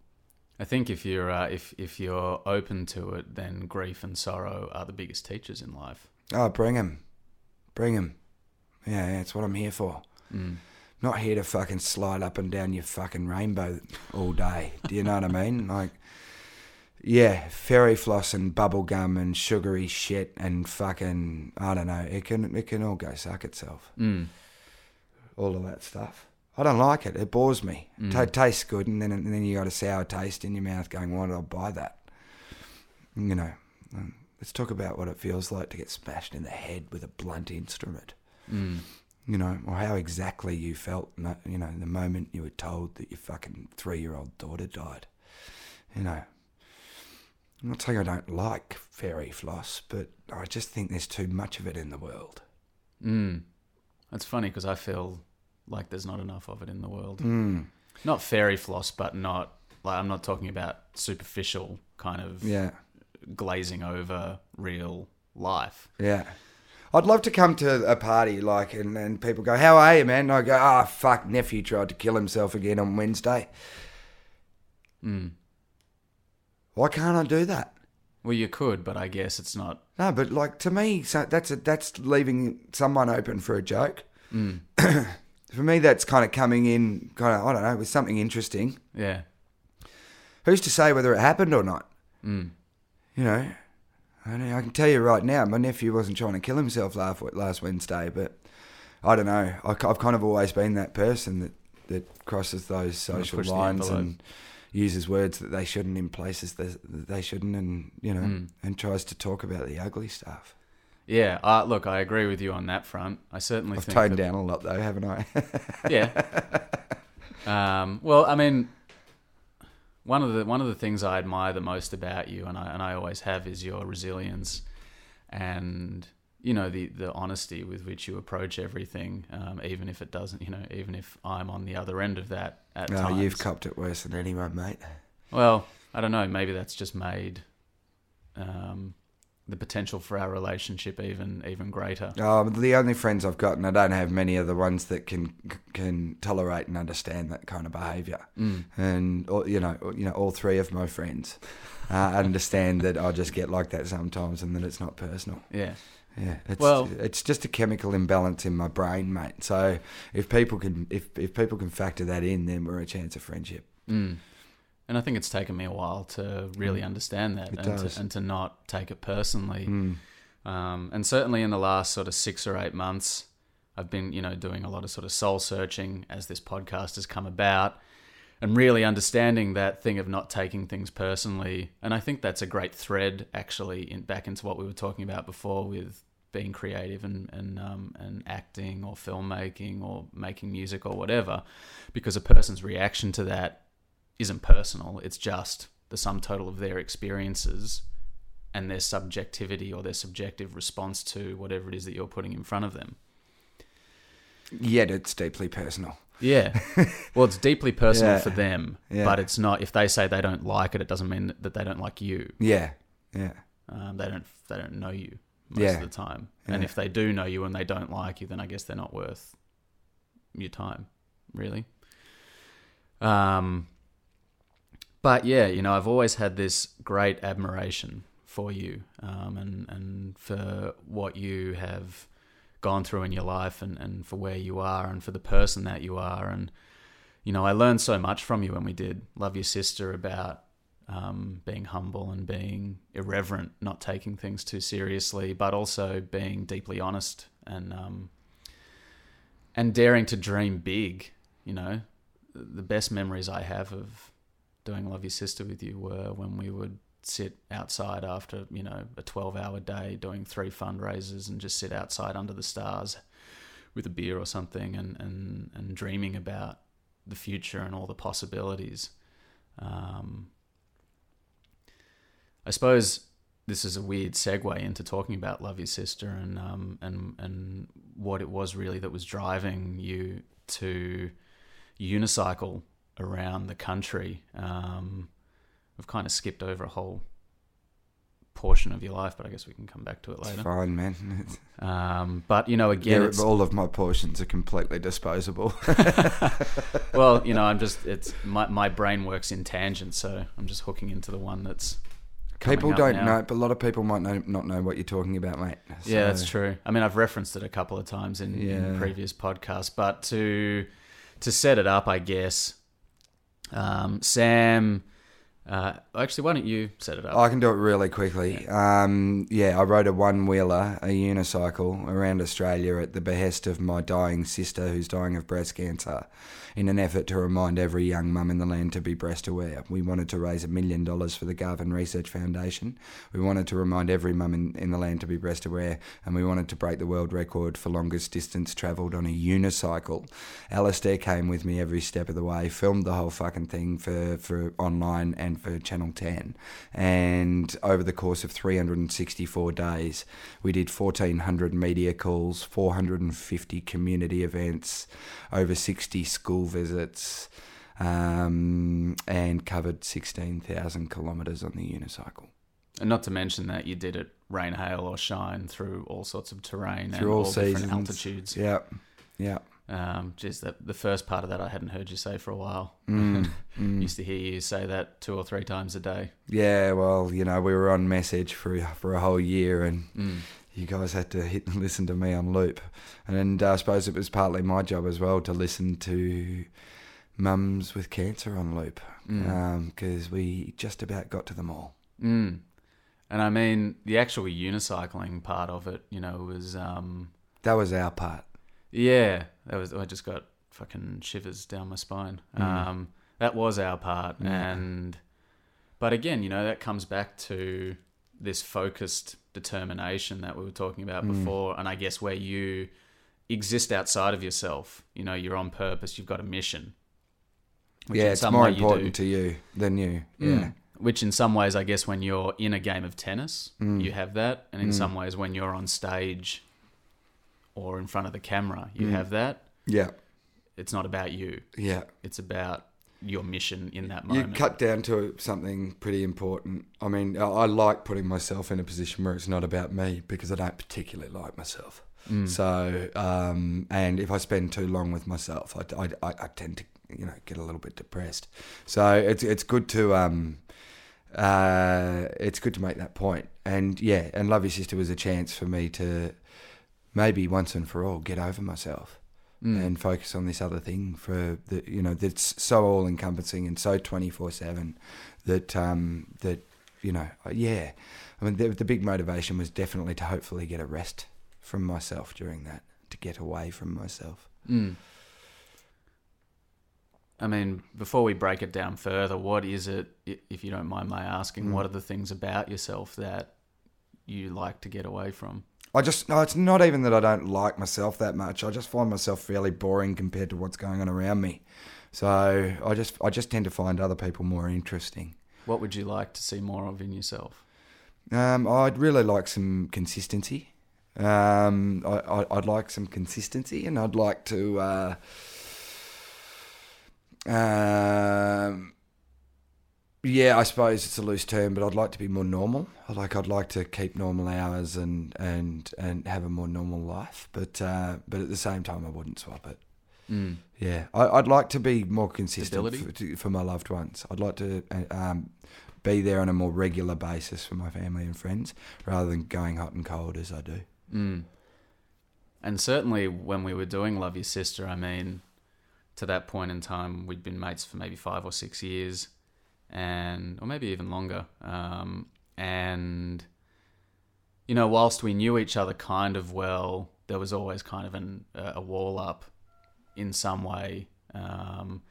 B: I think if you're uh, if if you're open to it, then grief and sorrow are the biggest teachers in life.
C: Oh, bring 'em, bring 'em. Yeah, yeah, that's what I'm here for.
B: Mm.
C: not here to fucking slide up and down your fucking rainbow all day. Do you know what I mean? *laughs* Like, yeah, fairy floss and bubble gum and sugary shit and fucking I don't know. It can it can all go suck itself.
B: Mm.
C: All of that stuff. I don't like it. It bores me.
B: Mm.
C: Ta tastes good, and then and then you got a sour taste in your mouth, going, "Why did I buy that?" You know. um, Let's talk about what it feels like to get smashed in the head with a blunt instrument
B: Mm.
C: you know, or how exactly you felt, you know, the moment you were told that your fucking three year old daughter died. You know, I'm not saying I don't like fairy floss, but I just think there's too much of it in the world.
B: Mm. That's funny because I feel like there's not enough of it in the world.
C: Mm.
B: Not fairy floss, but not like I'm not talking about superficial kind of
C: Yeah,
B: glazing over real life.
C: yeah. I'd love to come to a party like, and, and people go, "How are you, man?" And I go, "Ah, fuck, nephew tried to kill himself again on Wednesday.
B: Mm.
C: Why can't I do that?"
B: Well, you could, but I guess it's not.
C: No, but like to me, so that's a, that's leaving someone open for a joke.
B: Mm. *clears throat*
C: For me, that's kind of coming in, kind of I don't know, with something interesting.
B: Yeah.
C: Who's to say whether it happened or not?
B: Mm.
C: You know, I, know, I can tell you right now, my nephew wasn't trying to kill himself last last Wednesday, but I don't know. I, have kind of always been that person that, that crosses those social lines and uses words that they shouldn't in places that they shouldn't, and you know,
B: Mm.
C: and tries to talk about the ugly stuff.
B: Yeah, uh, look, I agree with you on that front. I certainly
C: I've toned
B: that-
C: down a lot though, haven't I?
B: yeah. *laughs* Um, well, I mean, one of the one of the things I admire the most about you, and I and I always have, is your resilience, and you know the the honesty with which you approach everything, um, even if it doesn't, you know, even if I'm on the other end of that at
C: no,
B: times.
C: You've copped it worse than anyone, mate.
B: Well, I don't know. Maybe that's just made um, the potential for our relationship even even greater.
C: Oh, the only friends I've got, and I don't have many, are the ones that can can tolerate and understand that kind of behaviour.
B: Mm.
C: And all- you know, you know, all three of my friends uh, understand that I just get like that sometimes, and that it's not personal.
B: Yeah.
C: Yeah, it's
B: Well-
C: it's just a chemical imbalance in my brain, mate. So if people can if if people can factor that in, then we're a chance of friendship.
B: Mm. And I think it's taken me a while to really understand that and to, and to not take it personally.
C: Mm.
B: Um, and certainly in the last sort of six or eight months, I've been, you know, doing a lot of sort of soul searching as this podcast has come about and really understanding that thing of not taking things personally. And I think that's a great thread actually in, back into what we were talking about before with being creative and, and, um, and acting or filmmaking or making music or whatever, because a person's reaction to that isn't personal. It's just the sum total of their experiences and their subjectivity or their subjective response to whatever it is that you're putting in front of them.
C: Yet it's deeply personal.
B: Yeah. *laughs* Well, it's deeply personal
C: Yeah.
B: for them,
C: Yeah.
B: but it's not. If they say they don't like it, it doesn't mean that they don't like you.
C: Yeah, yeah,
B: Um, they don't. They don't know you most
C: Yeah.
B: of the time. And if they do know you and they don't like you, then I guess they're not worth your time, really. Um. But yeah, you know, I've always had this great admiration for you, um, and and for what you have gone through in your life, and and for where you are, and for the person that you are, and you know, I learned so much from you when we did Love Your Sister about um, being humble and being irreverent, not taking things too seriously, but also being deeply honest and um, and daring to dream big. You know, the best memories I have of doing Love Your Sister with you were when we would sit outside after you know a 12 hour day doing three fundraisers and just sit outside under the stars with a beer or something and and, and dreaming about the future and all the possibilities. Um, I suppose this is a weird segue into talking about Love Your Sister and um, and and what it was really that was driving you to unicycle around the country. Um, we've kind of skipped over a whole portion of your life, but I guess we can come back to it
C: it's
B: later.
C: fine, man. *laughs*
B: Um, but you know, again,
C: yeah, all of my portions are completely disposable. *laughs* *laughs*
B: well, you know, I'm just it's my my brain works in tangents, so I'm just hooking into the one that's
C: people don't
B: now.
C: know, but a lot of people might know, not know what you're talking about, mate.
B: Yeah, that's true. I mean, I've referenced it a couple of times in, in previous podcasts, but to to set it up, I guess, um, Sam. Uh, actually, why don't you set it up?
C: I can do it really quickly. Um, yeah, I rode a one wheeler, a unicycle, around Australia at the behest of my dying sister, who's dying of breast cancer, in an effort to remind every young mum in the land to be breast aware. We wanted to raise a million dollars for the Garvan Research Foundation. We wanted to remind every mum in, in the land to be breast aware, and we wanted to break the world record for longest distance travelled on a unicycle. Alistair came with me every step of the way, filmed the whole fucking thing for, for online and for Channel 10. And over the course of 364 days, we did 1,400 media calls, 450 community events, over 60 school visits, um, and covered 16,000 kilometres on the unicycle.
B: and not to mention that you did it rain, hail, or shine through all sorts of terrain
C: Through
B: and
C: all
B: different
C: seasons.
B: altitudes.
C: Yeah, yeah.
B: Um, just that the first part of that I hadn't heard you say for a while.
C: Mm, *laughs* mm.
B: Used to hear you say that two or three times a day.
C: Yeah, well, you know, we were on message for for a whole year, and
B: Mm.
C: You guys had to hit and *laughs* listen to me on loop. And uh, I suppose it was partly my job as well to listen to mums with cancer on loop
B: Mm.
C: because we just about got to them all.
B: Mm. And I mean, the actual unicycling part of it, you know, was um,
C: That was our part.
B: yeah, that was. I just got fucking shivers down my spine.
C: Mm.
B: Um, that was our part, and but again, you know, that comes back to this focused determination that we were talking about
C: Mm.
B: before, and I guess where you exist outside of yourself. You know, you're on purpose. You've got a mission. which
C: yeah,
B: in
C: it's
B: some
C: more
B: way you
C: important to you than you. Yeah.
B: Mm. Which, in some ways, I guess, when you're in a game of tennis,
C: Mm.
B: you have that, and in
C: Mm.
B: some ways, when you're on stage or in front of the camera, you
C: Mm.
B: have that.
C: Yeah.
B: It's not about you;
C: Yeah.
B: it's about your mission in that moment.
C: You cut down to something pretty important. I mean, I, like putting myself in a position where it's not about me because I don't particularly like myself.
B: Mm.
C: So, um, and if I spend too long with myself, I, I, I, I tend to, you know, get a little bit depressed. So it's it's good to um, uh, it's good to make that point. And yeah, and love your sister was a chance for me to maybe once and for all get over myself
B: Mm.
C: and focus on this other thing for the you know that's so all encompassing and so twenty four seven that um that you know yeah I mean the, the big motivation was definitely to hopefully get a rest from myself during that to get away from myself.
B: Mm. I mean, before we break it down further, what is it, if you don't mind my asking,
C: Mm.
B: what are the things about yourself that you like to get away from?
C: I just no, it's not even that I don't like myself that much. I just find myself fairly boring compared to what's going on around me. So I just I just tend to find other people more interesting.
B: What would you like to see more of in yourself?
C: Um, I'd really like some consistency. Um, I, I, I'd like some consistency, and I'd like to. Uh, um, yeah, I suppose it's a loose term, but I'd like to be more normal. Like I'd like to keep normal hours and and and have a more normal life, but uh, but at the same time, I wouldn't swap it.
B: Mm.
C: Yeah, I, I'd like to be more consistent for, for my loved ones. I'd like to uh, um, be there on a more regular basis for my family and friends, rather than going hot and cold as I do.
B: Mm. And certainly when we were doing Love Your Sister, I mean, to that point in time, we'd been mates for maybe five or six years, and or maybe even longer. Um, and you know, whilst we knew each other kind of well, there was always kind of an, a wall up in some way, um,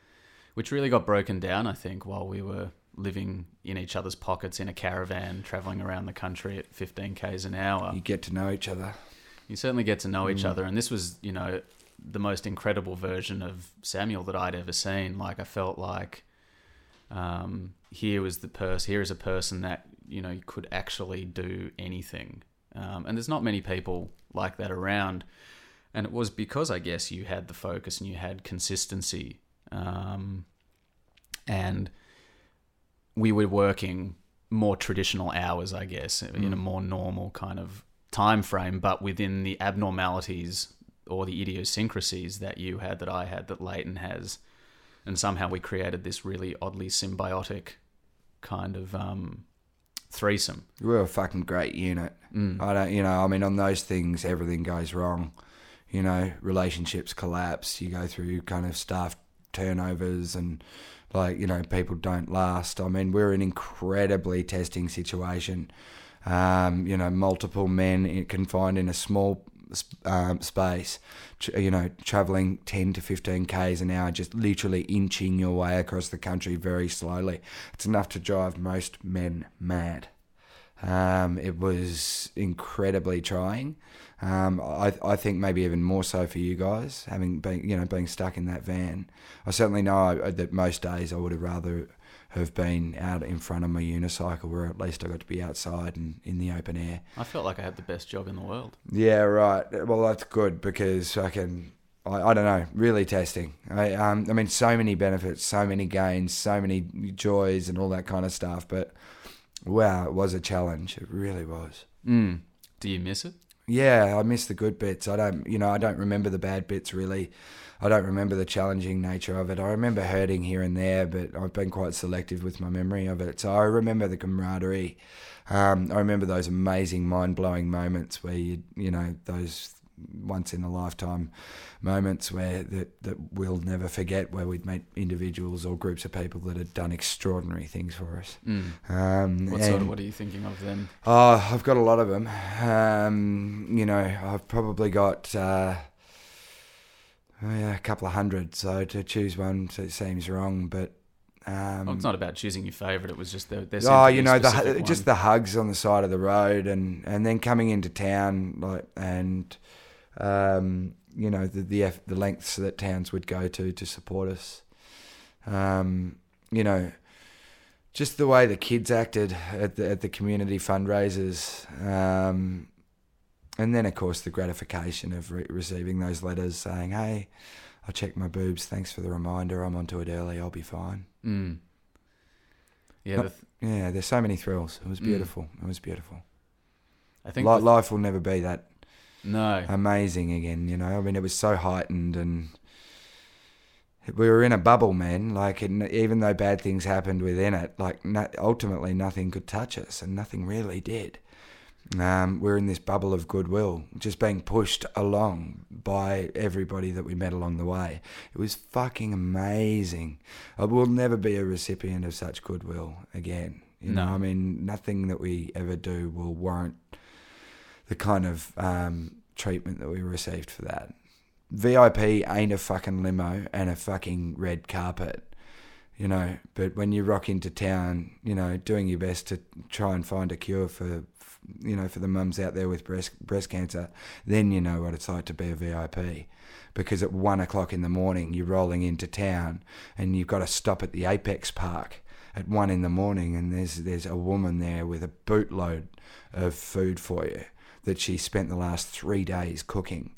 B: which really got broken down. I think while we were living in each other's pockets in a caravan, traveling around the country at 15 k's an hour
C: You get to know each other.
B: you certainly get to know each
C: Mm.
B: other and this was you know the most incredible version of samuel that i'd ever seen like i felt like um, here was the person here is a person that you know could actually do anything. Um, and there's not many people like that around. And it was because i guess you had the focus and you had consistency. Um, and we were working more traditional hours i guess in a
C: Mm.
B: more normal kind of time frame, but within the abnormalities or the idiosyncrasies that you had, that I had, that Leighton has, and somehow we created this really oddly symbiotic kind of um, threesome.
C: We were a fucking great unit.
B: Mm.
C: I don't, you know, I mean, on those things, everything goes wrong. You know, relationships collapse. You go through kind of staff turnovers and, like, you know, people don't last. I mean, we're an incredibly testing situation. Um, you know, multiple men confined in a small um, space, you know, traveling 10 to 15 Ks an hour, just literally inching your way across the country very slowly. It's enough to drive most men mad. Um, it was incredibly trying. Um, I, I think maybe even more so for you guys, having been you know being stuck in that van. I certainly know that most days I would have rather have been out in front of my unicycle, where at least I got to be outside and in the open air.
B: I felt like I had the best job in the world.
C: Yeah, right. Well, that's good because I can. I, I don't know. Really testing. I um. I mean, so many benefits, so many gains, so many joys, and all that kind of stuff. But wow, it was a challenge. It really was.
B: Mm. Do you miss it?
C: Yeah, I miss the good bits. I don't, you know, I don't remember the bad bits really. I don't remember the challenging nature of it. I remember hurting here and there, but I've been quite selective with my memory of it. So I remember the camaraderie. Um, I remember those amazing, mind blowing moments where you, you know, those once in a lifetime moments where that that we'll never forget, where we'd meet individuals or groups of people that had done extraordinary things for us.
B: Mm.
C: Um,
B: What sort of what are you thinking of then?
C: Oh, I've got a lot of them. Um, you know, I've probably got uh, oh yeah, a couple of hundred. So to choose one it seems wrong, but um,
B: Well, it's not about choosing your favourite. It was just there
C: oh, you know, the just the hugs on the side of the road, and and then coming into town, like and um, you know the the the lengths that towns would go to to support us. Um, you know, just the way the kids acted at the at the community fundraisers, um, and then of course the gratification of re- receiving those letters saying, "Hey, I checked my boobs. Thanks for the reminder. I'm onto it early. I'll be fine."
B: Mm. Yeah,
C: No,
B: the th-
C: Yeah, there's so many thrills. It was
B: Mm.
C: beautiful. It was beautiful.
B: I think the-
C: life will never be that
B: no.
C: amazing again. You know, I mean, it was so heightened, and we were in a bubble, man. Like, and even though bad things happened within it, like no, ultimately nothing could touch us, and nothing really did. Um, we're in this bubble of goodwill, just being pushed along by everybody that we met along the way. It was fucking amazing. I will never be a recipient of such goodwill again. You know, I mean, nothing that we ever do will warrant the kind of um, treatment that we received for that. VIP ain't a fucking limo and a fucking red carpet, you know. But when you rock into town, you know, doing your best to try and find a cure for, you know, for the mums out there with breast breast cancer, then you know what it's like to be a VIP. Because at one o'clock in the morning, you're rolling into town and you've got to stop at the Apex Park at one in the morning, and there's there's a woman there with a bootload of food for you that she spent the last three days cooking,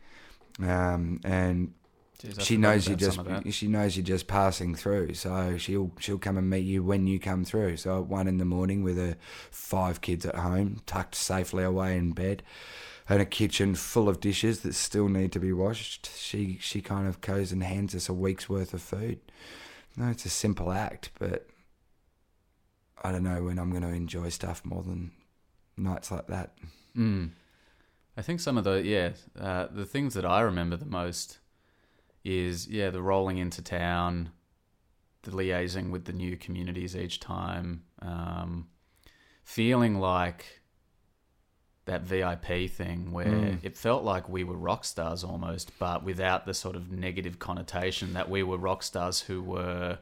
C: um, and
B: Jeez,
C: she knows you're just
B: some of that.
C: she knows you're just passing through. So she'll she'll come and meet you when you come through. So at one in the morning with her five kids at home, tucked safely away in bed, and a kitchen full of dishes that still need to be washed, she she kind of goes and hands us a week's worth of food. No, it's a simple act, but I don't know when I'm going to enjoy stuff more than nights like that.
B: Mm. I think some of the yeah uh, the things that I remember the most is yeah the rolling into town, the liaising with the new communities each time, um, feeling like that VIP thing where
C: Mm.
B: it felt like we were rock stars almost, but without the sort of negative connotation that we were rock stars who were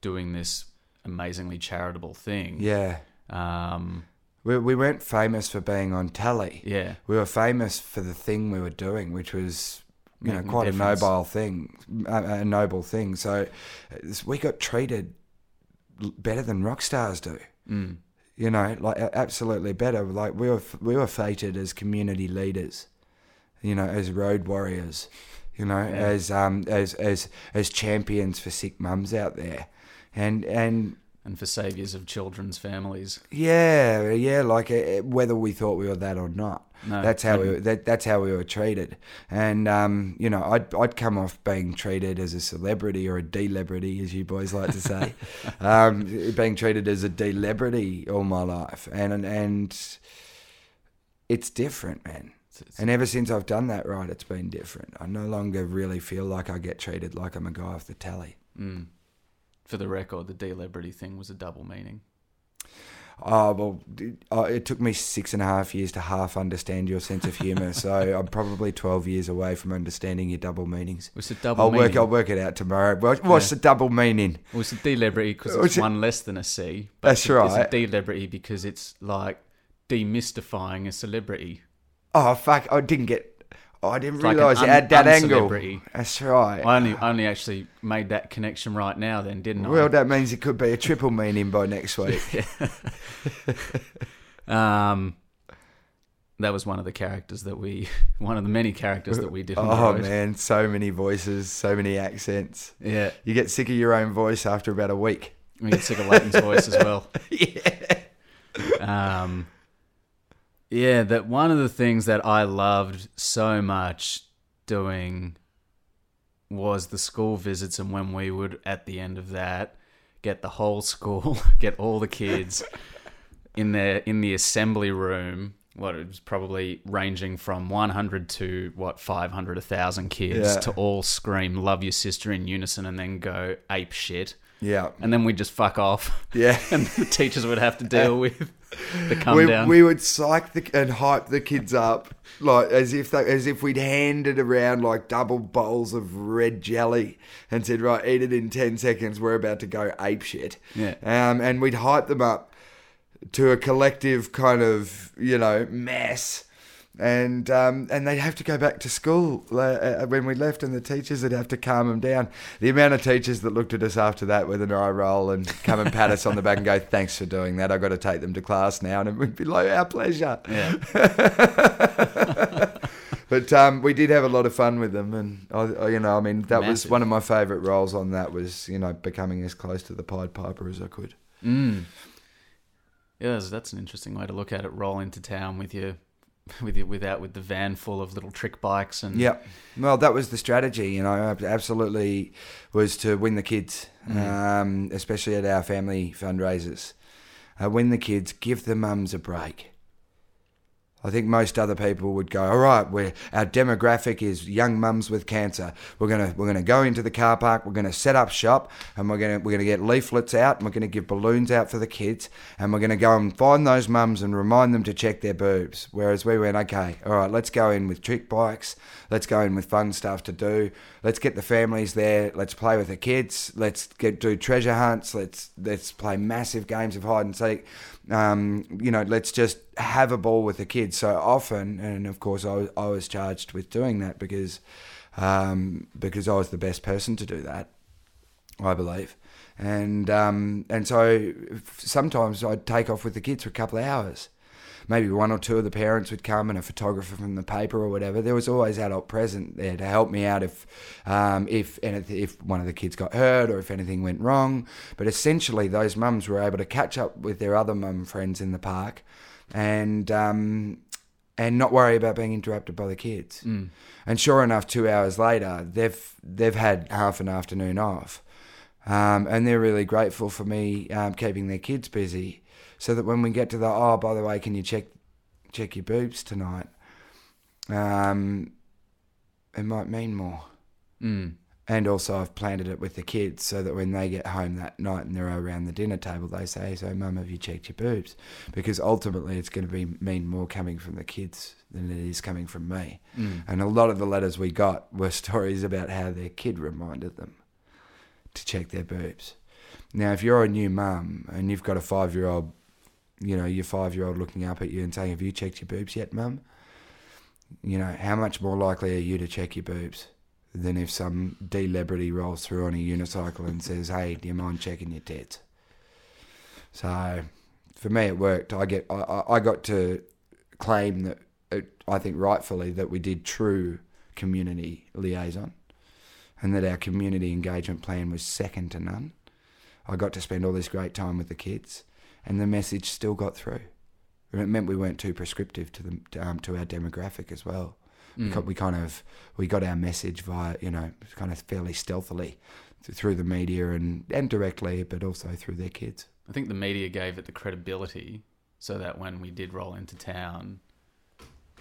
B: doing this amazingly charitable thing.
C: Yeah,
B: Um,
C: we we weren't famous for being on telly.
B: yeah.
C: we were famous for the thing we were doing, which was you know
B: Making a
C: quite a noble thing, a, a noble thing. So we got treated better than rock stars do.
B: Mm.
C: You know, like absolutely better. Like we were we were fated as community leaders. You know, as road warriors. You know,
B: Yeah.
C: as um as as as champions for sick mums out there, and and
B: and for saviors of children's families.
C: yeah, yeah, like uh, whether we thought we were that or not.
B: No,
C: That's how we were, that, that's how we were treated, and um, you know, I'd I'd come off being treated as a celebrity or a delebrity, as you boys like to say, *laughs* um, being treated as a delebrity all my life, and and it's different, man.
B: it's- it's-
C: And ever since I've done that right, it's been different. I no longer really feel like I get treated like I'm a guy off the telly.
B: mm. For the record, the delebrity thing was a double meaning.
C: Oh well, uh, it took me six and a half years to half understand your sense of humour. so *laughs* I'm probably twelve years away from understanding your double meanings.
B: It was a double
C: I'll
B: meaning.
C: work. I'll work it out tomorrow. What's
B: Yeah.
C: the double meaning?
B: It was a delebrity because it's
C: it-
B: one less than a C. But
C: That's
B: it's a- It's
C: right.
B: a delebrity because it's like demystifying a celebrity.
C: Oh fuck! I didn't get. Oh, I didn't
B: It's like
C: realise it
B: un-
C: had that angle. That's right.
B: I only only actually made that connection right now. Then didn't I?
C: well, that means it could be a triple meaning by next week. *laughs*
B: Um, that was one of the characters that we, *laughs* one of the many characters that we did.
C: oh man, so many voices, so many accents.
B: yeah,
C: You get sick of your own voice after about a week.
B: we get sick of Leighton's voice as well. *laughs*
C: yeah.
B: Um, yeah, that one of the things that I loved so much doing was the school visits, and when we would at the end of that get the whole school, *laughs* get all the kids *laughs* in there in the assembly room what it was probably ranging from 100 to what 500 1000 kids
C: Yeah.
B: to all scream love your sister in unison and then go ape shit
C: Yeah,
B: and then we'd just fuck off
C: yeah. *laughs*
B: and the teachers would have to deal with the *laughs* come
C: we,
B: down.
C: we would psych the, and hype the kids up like as if they, as if we'd handed around like double bowls of red jelly and said right eat it in 10 seconds. We're about to go ape shit.
B: Yeah.
C: um, and we'd hype them up to a collective kind of you know mess and um, and they'd have to go back to school uh, uh, when we left, and the teachers would have to calm them down. The amount of teachers that looked at us after that with an eye roll and come and pat us on the back and go, "Thanks for doing that. I've got to take them to class now," and we'd be like, "Our pleasure."
B: yeah *laughs*
C: But um, we did have a lot of fun with them, and I, I- you know, I mean, that was one of my favourite roles on that was you know becoming as close to the Pied Piper as I could.
B: mm. yeah that's, that's an interesting way to look at it roll into town with your *laughs* with your without with the van full of little trick bikes and
C: yeah Well, that was the strategy, you know, absolutely was to win the kids, um, especially at our family fundraisers. Uh, win the kids, give the mums a break. I think most other people would go, all right, we're, our demographic is young mums with cancer. We're gonna we're gonna go into the car park. We're gonna set up shop, and we're gonna we're gonna get leaflets out, and we're gonna give balloons out for the kids, and we're gonna go and find those mums and remind them to check their boobs. Whereas we went, okay, all right, let's go in with trick bikes. Let's go in with fun stuff to do. Let's get the families there. Let's play with the kids. Let's get do treasure hunts. Let's let's play massive games of hide and seek. Um, you know, let's just have a ball with the kids. So often, and of course, I was, I was charged with doing that because um, because I was the best person to do that. I believe, and um, and so sometimes I'd take off with the kids for a couple of hours. Maybe one or two of the parents would come and a photographer from the paper or whatever. There was always adult present there to help me out if um, if anything, if one of the kids got hurt or if anything went wrong. But essentially, those mums were able to catch up with their other mum friends in the park, and um, and not worry about being interrupted by the kids. And sure enough, two hours later, they've they've had half an afternoon off, um, and they're really grateful for me um, keeping their kids busy, so that when we get to the oh, by the way, can you check check your boobs tonight? Um, it might mean more.
B: Mm.
C: And also, I've planted it with the kids so that when they get home that night and they're around the dinner table, they say, "So, Mum, have you checked your boobs?" Because ultimately, it's going to be mean more coming from the kids than it is coming from me.
B: Mm.
C: And a lot of the letters we got were *laughs* stories about how their kid reminded them to check their boobs. Now, if you're a new mum and you've got a five-year-old, you know, your five-year-old looking up at you and saying, "Have you checked your boobs yet, Mum?" You know, how much more likely are you to check your boobs? than if some celebrity rolls through on a unicycle and says, "Hey, do you mind checking your tits?" So, for me, it worked. I get, I, I got to claim that, it, I think rightfully, that we did true community liaison, and that our community engagement plan was second to none. I got to spend all this great time with the kids, and the message still got through. And it meant we weren't too prescriptive to them um, to our demographic as well. We,
B: Mm.
C: we kind of we got our message via you know kind of fairly stealthily through the media and and directly, but also through their kids.
B: I think the media gave it the credibility so that when we did roll into town,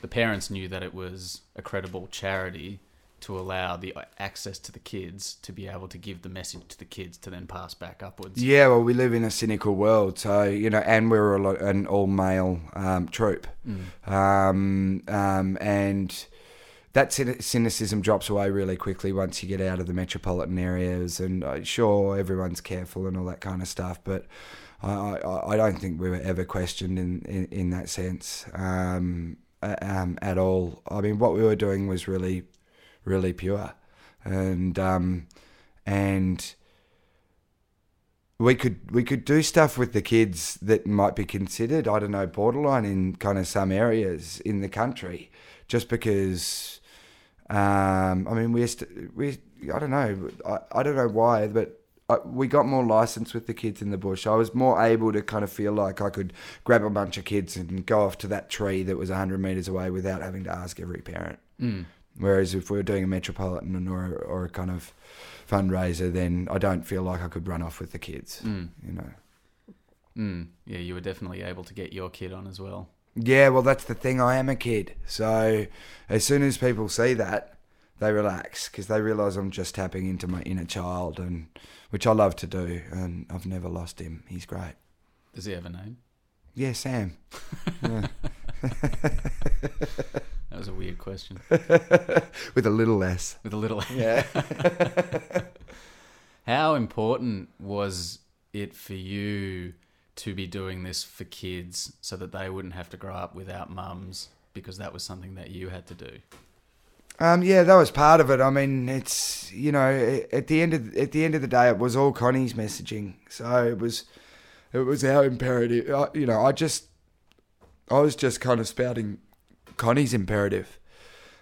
B: the parents knew that it was a credible charity to allow the access to the kids to be able to give the message to the kids to then pass back upwards.
C: Yeah, well, we live in a cynical world, so you know, and we're a lot, an all male um, troop,
B: Mm.
C: um, um, and that cynicism drops away really quickly once you get out of the metropolitan areas. And uh, sure, everyone's careful and all that kind of stuff, but I, I, I don't think we were ever questioned in in, in that sense um, um, at all. I mean, what we were doing was really, really pure, and um, and we could we could do stuff with the kids that might be considered I don't know borderline in kind of some areas in the country just because um, I mean we st- we I don't know I, I don't know why but I, we got more license with the kids in the bush. I was more able to kind of feel like I could grab a bunch of kids and go off to that tree that was 100 meters away without having to ask every parent.
B: Mm.
C: Whereas if we were doing a metropolitan or or a kind of fundraiser, then I don't feel like I could run off with the kids.
B: Mm.
C: You know.
B: Mm. Yeah, you were definitely able to get your kid on as well.
C: Yeah, well, that's the thing. I am a kid, so as soon as people see that, they relax because they realise I'm just tapping into my inner child, and which I love to do, and I've never lost him. He's great.
B: Does he have a name?
C: Yeah, Sam. *laughs* Yeah. *laughs*
B: That was a weird question. *laughs*
C: With a little S.
B: With a little.
C: Yeah. *laughs*
B: How important was it for you to be doing this for kids so that they wouldn't have to grow up without mums because that was something that you had to do?
C: Um, yeah, that was part of it. I mean, it's you know, at the end of at the end of the day, it was all Connie's messaging. So it was, it was our imperative. I, you know, I just, I was just kind of spouting Connie's imperative.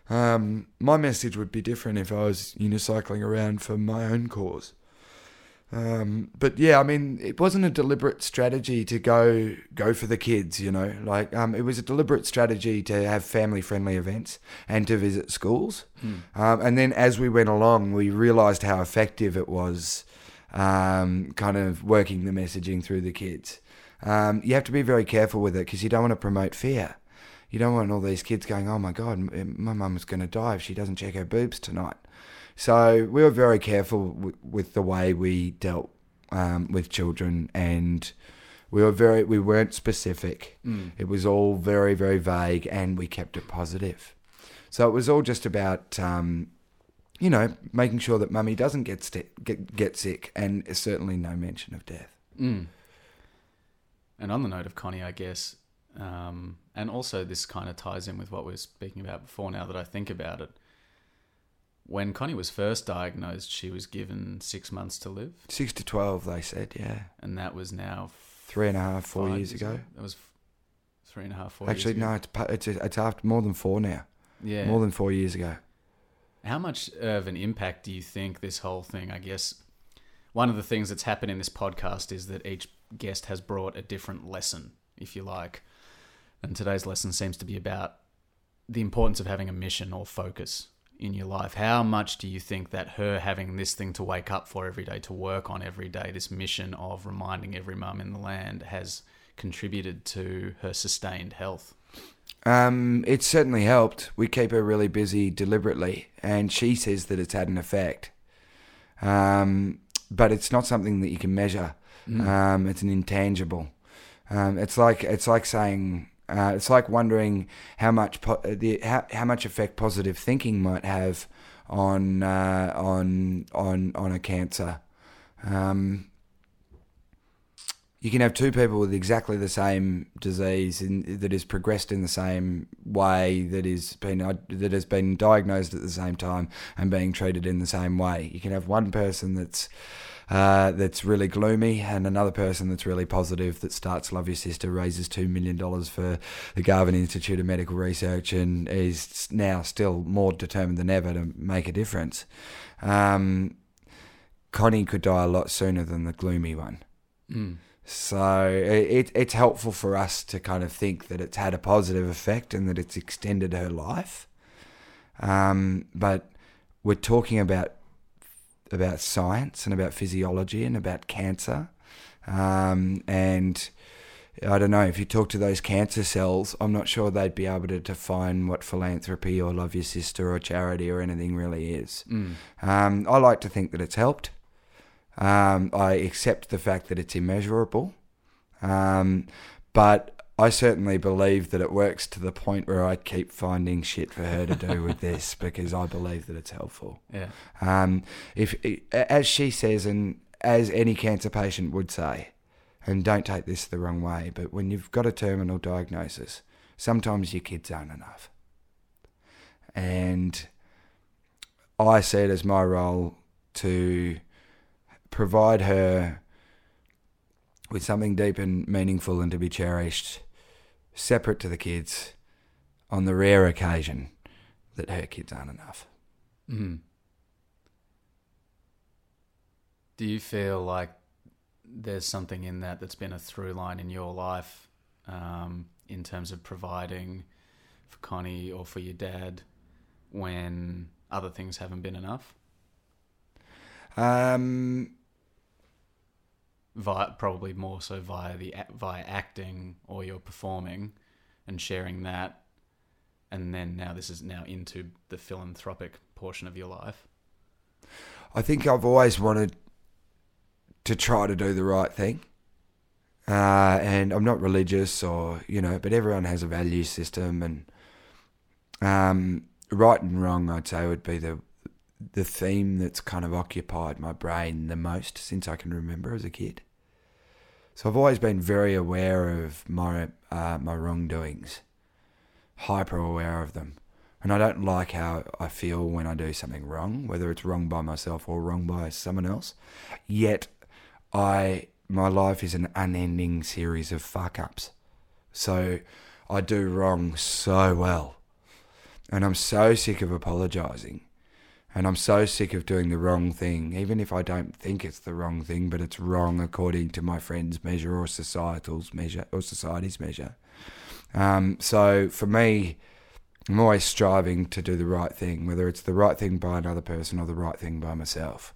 C: Um, my message would be different if I was unicycling around for my own cause. Um, but yeah, I mean, it wasn't a deliberate strategy to go go for the kids, you know. Like, um, it was a deliberate strategy to have family friendly events and to visit schools. Um, and then as we went along, we realised how effective it was, um, kind of working the messaging through the kids. Um, you have to be very careful with it because you don't want to promote fear. You don't want all these kids going, "Oh my God, my mum's going to die if she doesn't check her boobs tonight." So we were very careful w- with the way we dealt um, with children, and we were very we weren't specific. It was all very very vague, and we kept it positive. So it was all just about um, you know making sure that mummy doesn't get sti- get get sick, and certainly no mention of death.
B: Mm. And on the note of Connie, I guess, um, and also this kind of ties in with what we were speaking about before. Now that I think about it, when Connie was first diagnosed, she was given six months to live,
C: Six to twelve, they said, yeah,
B: and that was now
C: three and a half, four
B: five
C: years ago.
B: That was three and a half, four.
C: Actually,
B: years ago.
C: no, it's it's it's after more than four now.
B: yeah,
C: More than four years ago.
B: How much of an impact do you think this whole thing? I guess one of the things that's happened in this podcast is that each guest has brought a different lesson, if you like. And today's lesson seems to be about the importance of having a mission or focus in your life. How much do you think that her having this thing to wake up for every day, to work on every day, this mission of reminding every mum in the land has contributed to her sustained health?
C: Um, it certainly helped. We keep her really busy deliberately, and she says that it's had an effect. Um, but it's not something that you can measure. Um, it's an intangible. Um, it's like it's like saying uh, it's like wondering how much po- the how, how much effect positive thinking might have on uh, on on on a cancer. Um, you can have two people with exactly the same disease in, that is progressed in the same way that is been that has been diagnosed at the same time and being treated in the same way. You can have one person that's uh, that's really gloomy and another person that's really positive that starts Love Your Sister, raises $2 million for the Garvan Institute of Medical Research and is now still more determined than ever to make a difference. Um, Connie could die a lot sooner than the gloomy one.
B: Mm.
C: So it, it's helpful for us to kind of think that it's had a positive effect and that it's extended her life. Um, but we're talking about about science and about physiology and about cancer. Um, and I don't know if you talk to those cancer cells, I'm not sure they'd be able to define what philanthropy or love your sister or charity or anything really is.
B: Mm.
C: Um, I like to think that it's helped. Um, I accept the fact that it's immeasurable. Um, but I certainly believe that it works to the point where I keep finding shit for her to do with this *laughs* because I believe that it's helpful.
B: Yeah.
C: Um, if, as she says, and as any cancer patient would say, and don't take this the wrong way, but when you've got a terminal diagnosis, sometimes your kids aren't enough. And I see it as my role to provide her with something deep and meaningful and to be cherished, separate to the kids, on the rare occasion that her kids aren't enough.
B: Mm. Do you feel like there's something in that that's been a through line in your life um, in terms of providing for Connie or for your dad when other things haven't been enough?
C: Um,
B: Via, probably more so via the via acting or your performing, and sharing that, and then now this is now into the philanthropic portion of your life.
C: I think I've always wanted to try to do the right thing. Uh, and I'm not religious or, you know, but everyone has a value system and um, right and wrong, I'd say, would be the the theme that's kind of occupied my brain the most since I can remember as a kid. So I've always been very aware of my uh, my wrongdoings, hyper aware of them, and I don't like how I feel when I do something wrong, whether it's wrong by myself or wrong by someone else. Yet, I my life is an unending series of fuck ups. So I do wrong so well, and I'm so sick of apologizing and I'm so sick of doing the wrong thing, even if I don't think it's the wrong thing, but it's wrong according to my friend's measure or societal's measure or society's measure. Um, so for me, I'm always striving to do the right thing, whether it's the right thing by another person or the right thing by myself.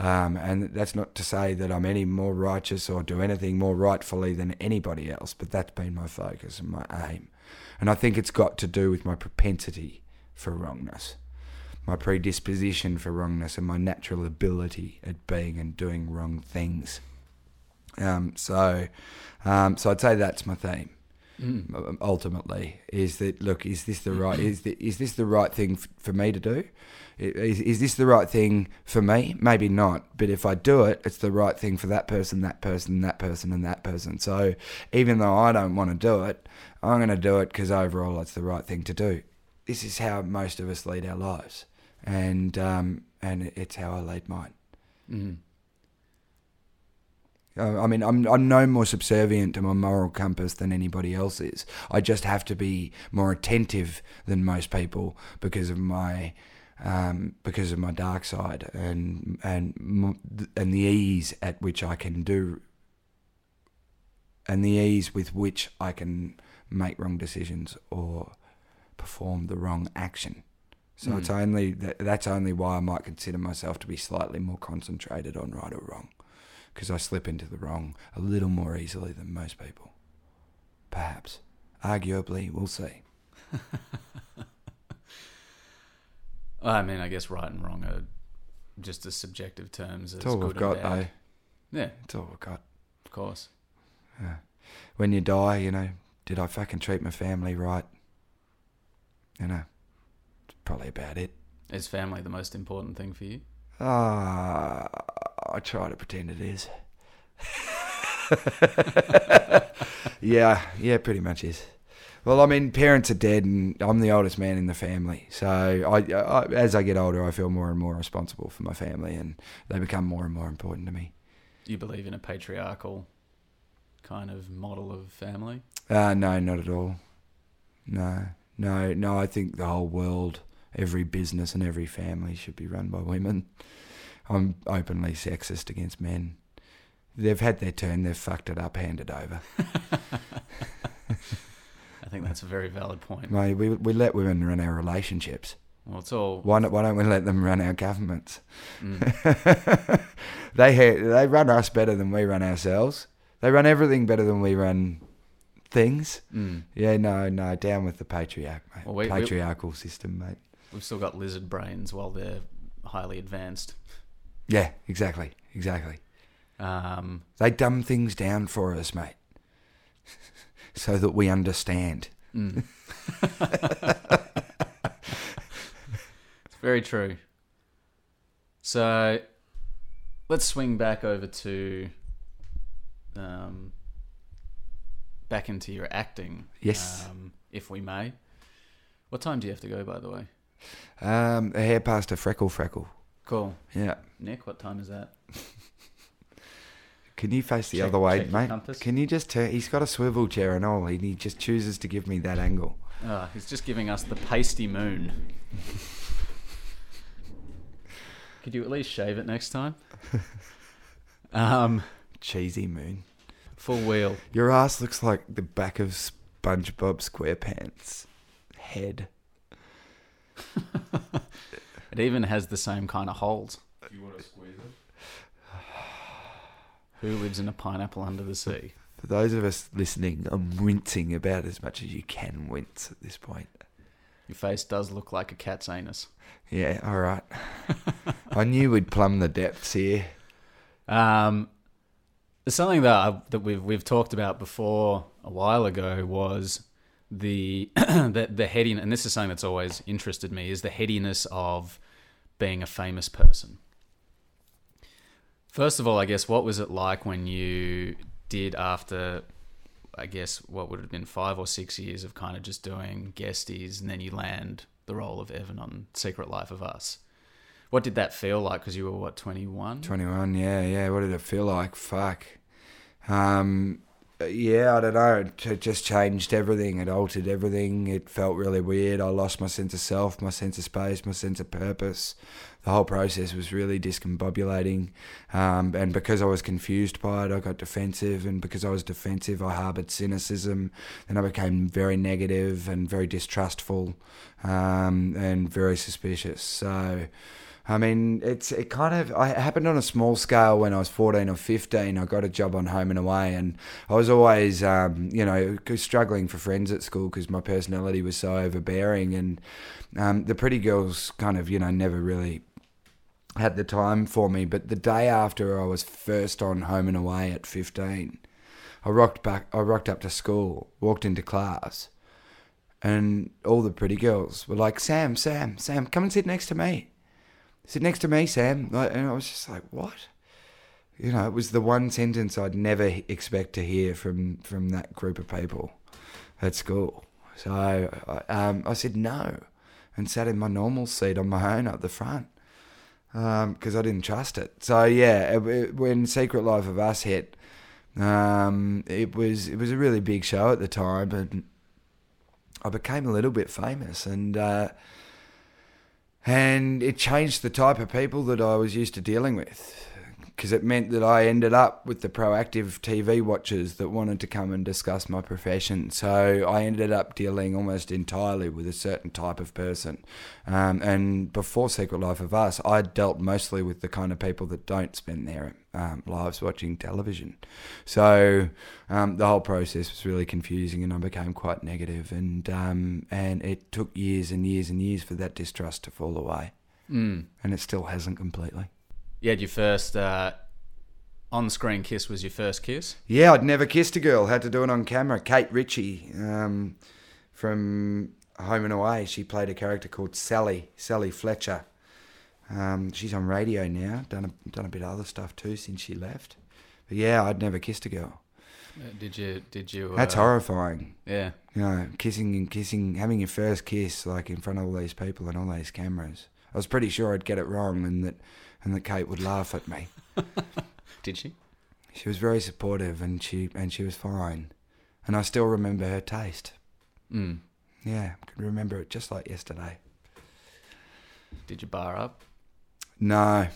C: Um, and that's not to say that I'm any more righteous or do anything more rightfully than anybody else, but that's been my focus and my aim. And I think it's got to do with my propensity for wrongness my predisposition for wrongness and my natural ability at being and doing wrong things. Um, so, um, so I'd say that's my theme. Mm. Ultimately, is that look? Is this the right? Is the, is this the right thing f- for me to do? Is, is this the right thing for me? Maybe not, but if I do it, it's the right thing for that person, that person, that person, and that person. So even though I don't want to do it, I'm going to do it because overall it's the right thing to do. This is how most of us lead our lives and um, and it's how I lead mine.
B: Mm.
C: I mean, I'm I'm no more subservient to my moral compass than anybody else is. I just have to be more attentive than most people because of my um, because of my dark side and and and the ease at which I can do and the ease with which I can make wrong decisions or perform the wrong action. So mm. it's only that, that's only why I might consider myself to be slightly more concentrated on right or wrong, because I slip into the wrong a little more easily than most people. Perhaps, arguably, we'll see. *laughs*
B: I mean, I guess right and wrong are just as subjective terms as
C: it's all
B: good
C: we've got, though.
B: Yeah,
C: it's all we've got.
B: Of course.
C: Yeah. When you die, you know, did I fucking treat my family right? You know probably about it.
B: Is family the most important thing for you?
C: Ah, uh, I try to pretend it is. *laughs* yeah, yeah, pretty much is. Well, I mean, parents are dead, and I'm the oldest man in the family. So, I, I, as I get older, I feel more and more responsible for my family, and they become more and more important to me.
B: You believe in a patriarchal kind of model of family?
C: Uh, no, not at all. No, no, no. I think the whole world every business and every family should be run by women. I'm openly sexist against men. They've had their turn, they've fucked it up, handed over. *laughs* *laughs*
B: I think that's a very valid point.
C: Mate, we, we let women run our relationships.
B: Well, it's all.
C: Why, not, why don't we let them run our governments? Mm. *laughs* they, they run us better than we run ourselves. They run everything better than we run things.
B: Mm.
C: Yeah, no, no, down with the patriarch, mate.
B: Well, we,
C: Patriarchal we, system, mate.
B: We've still got lizard brains while they're highly advanced.
C: Yeah, exactly, exactly.
B: Um,
C: they dumb things down for us, mate, *laughs* so that we understand.
B: Mm. *laughs* it's very true. So let's swing back over to um, back into your acting.
C: Yes,
B: um, if we may. What time do you have to go, by the way?
C: Um, a hair past a freckle freckle.
B: Cool.
C: Yeah.
B: Nick, what time is that? *laughs*
C: Can you face the
B: Check-
C: other way, mate?
B: compass.
C: Can you just turn? He's got a swivel chair and all. and He just chooses to give me that angle.
B: Ah, he's just giving us the pasty moon. *laughs* Could you at least shave it next time? Um,
C: Cheesy moon.
B: full wheel.
C: Your ass looks like the back of SpongeBob SquarePants head. *laughs*
B: It even has the same kind of holes.
D: Do you want to squeeze it?
B: Who lives in a pineapple under the sea?
C: For those of us listening, I'm wincing about as much as you can wince at this point.
B: Your face does look like a cat's anus.
C: Yeah, all right. *laughs* I knew we'd plumb the depths here.
B: Um, something that I, that we've we've talked about before a while ago was *clears throat* the the the heading, and this is something that's always interested me is the headiness of being a famous person. First of all, I guess what was it like when you did after I guess what would have been five or six years of kind of just doing guesties, and then you land the role of Evan on Secret Life of Us. What did that feel like? Because you were what twenty one.
C: 21, yeah, yeah. What did it feel like? Fuck. Um, yeah, I don't know. It just changed everything. It altered everything. It felt really weird. I lost my sense of self, my sense of space, my sense of purpose. The whole process was really discombobulating. Um, and because I was confused by it, I got defensive. And because I was defensive, I harbored cynicism. Then I became very negative and very distrustful um, and very suspicious. So. I mean, it's it kind of I, happened on a small scale when I was 14 or 15. I got a job on Home and Away, and I was always, um, you know, struggling for friends at school because my personality was so overbearing, and um, the pretty girls kind of, you know, never really had the time for me. But the day after I was first on Home and Away at 15, I rocked back. I rocked up to school, walked into class, and all the pretty girls were like, "Sam, Sam, Sam, come and sit next to me." Sit next to me, Sam. And I was just like, what? You know, it was the one sentence I'd never expect to hear from, from that group of people at school. So I, um, I said no and sat in my normal seat on my own at the front because um, I didn't trust it. So yeah, it, it, when Secret Life of Us hit, um, it was it was a really big show at the time, and I became a little bit famous and. Uh, and it changed the type of people that I was used to dealing with because it meant that I ended up with the proactive TV watchers that wanted to come and discuss my profession. So I ended up dealing almost entirely with a certain type of person. Um, and before Secret Life of Us, I dealt mostly with the kind of people that don't spend their um, lives watching television. So um, the whole process was really confusing, and I became quite negative. And um, and it took years and years and years for that distrust to fall away.
B: Mm.
C: And it still hasn't completely.
B: You had your first uh, on-screen kiss. Was your first kiss?
C: Yeah, I'd never kissed a girl. Had to do it on camera. Kate Ritchie um, from Home and Away. She played a character called Sally. Sally Fletcher. Um, she's on radio now. Done a, done a bit of other stuff too since she left. But yeah, I'd never kissed a girl.
B: Uh, did you? Did you? Uh,
C: That's horrifying.
B: Yeah.
C: You know, kissing and kissing, having your first kiss like in front of all these people and all these cameras. I was pretty sure I'd get it wrong and that and that Kate would laugh at me. *laughs*
B: Did she?
C: She was very supportive and she and she was fine. And I still remember her taste.
B: Mm.
C: Yeah, I can remember it just like yesterday.
B: Did you bar up?
C: No,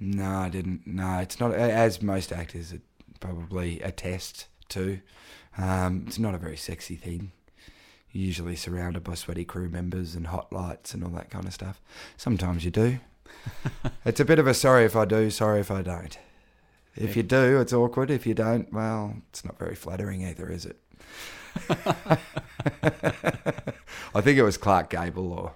C: no, I didn't. No, it's not as most actors it probably attest to. Um, it's not a very sexy thing. You're usually surrounded by sweaty crew members and hot lights and all that kind of stuff. Sometimes you do. *laughs* it's a bit of a sorry if I do, sorry if I don't. If you do, it's awkward. If you don't, well, it's not very flattering either, is it? *laughs* *laughs* I think it was Clark Gable or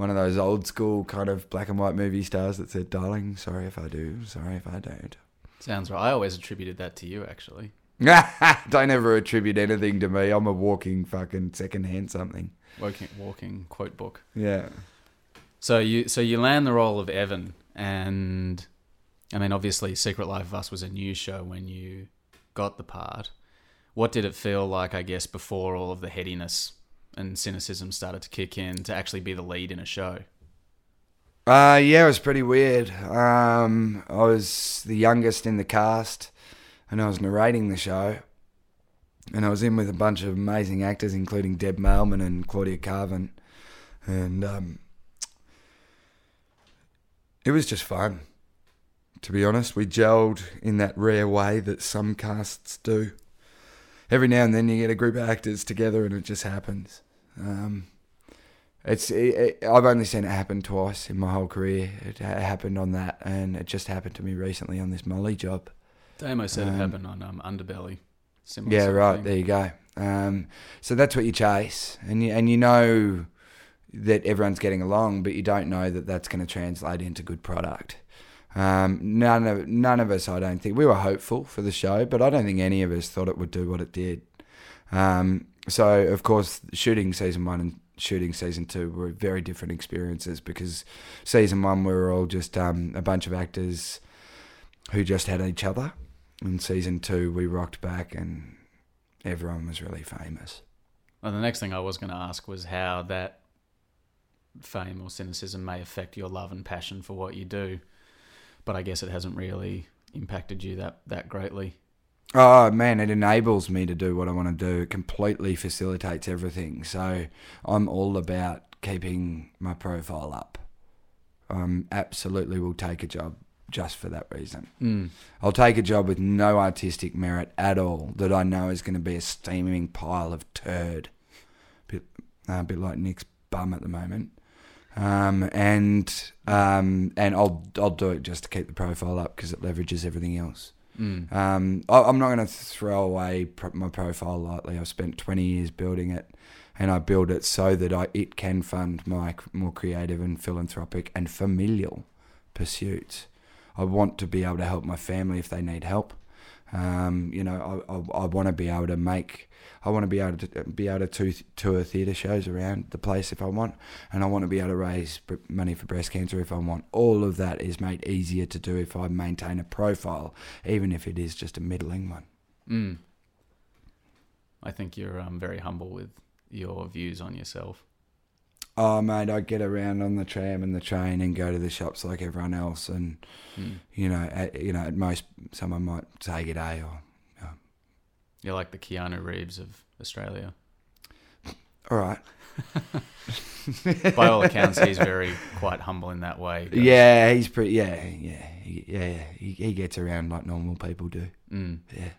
C: one of those old school kind of black and white movie stars that said, "Darling, sorry if I do, sorry if I don't."
B: Sounds right. I always attributed that to you, actually. *laughs*
C: don't ever attribute anything to me. I'm a walking fucking secondhand something.
B: Walking, walking quote book.
C: Yeah.
B: So you so you land the role of Evan, and I mean, obviously, Secret Life of Us was a news show when you got the part. What did it feel like? I guess before all of the headiness and cynicism started to kick in to actually be the lead in a show.
C: Uh, yeah, it was pretty weird. Um, I was the youngest in the cast, and I was narrating the show. And I was in with a bunch of amazing actors, including Deb Mailman and Claudia Karvan. And um, it was just fun. To be honest, we gelled in that rare way that some casts do. Every now and then you get a group of actors together and it just happens. Um, it's it, it, I've only seen it happen twice in my whole career. It happened on that, and it just happened to me recently on this Molly job.
B: Damo said um, it happened on um, Underbelly. Similar
C: Yeah, right.
B: thing.
C: There you go. Um, so that's what you chase, and you, and you know that everyone's getting along, but you don't know that that's going to translate into good product. Um, none of none of us, I don't think, we were hopeful for the show, but I don't think any of us thought it would do what it did. Um, so of course, shooting season one and shooting season two were very different experiences because season one we were all just um, a bunch of actors who just had each other. In season two, we rocked back and everyone was really famous.
B: Well, the next thing I was going to ask was how that fame or cynicism may affect your love and passion for what you do, but I guess it hasn't really impacted you that that greatly.
C: Oh man, it enables me to do what I want to do. It completely facilitates everything. So I'm all about keeping my profile up. Um, absolutely will take a job just for that reason.
B: Mm.
C: I'll take a job with no artistic merit at all that I know is going to be a steaming pile of turd. Bit, uh, a bit like Nick's bum at the moment. Um, and um, and I'll I'll do it just to keep the profile up because it leverages everything else.
B: Mm.
C: Um, I, I'm not going to throw away my profile lightly. I've spent 20 years building it, and I build it so that I it can fund my more creative and philanthropic and familial pursuits. I want to be able to help my family if they need help. Um, you know, I, I, I want to be able to make. I want to be able to be able to tour, tour theatre shows around the place if I want, and I want to be able to raise money for breast cancer if I want. All of that is made easier to do if I maintain a profile, even if it is just a middling one.
B: Mm. I think you're um, very humble with your views on yourself.
C: Oh, mate, I get around on the tram and the train and go to the shops like everyone else, and
B: Mm.
C: you know, at, you know, at most someone might say good day or
B: You're like the Keanu Reeves of Australia.
C: all right. *laughs*
B: By all accounts, he's very quite humble in that way. He goes,
C: Yeah, he's pretty. Yeah, yeah, he, yeah. He, he gets around like normal people do.
B: Mm.
C: Yeah.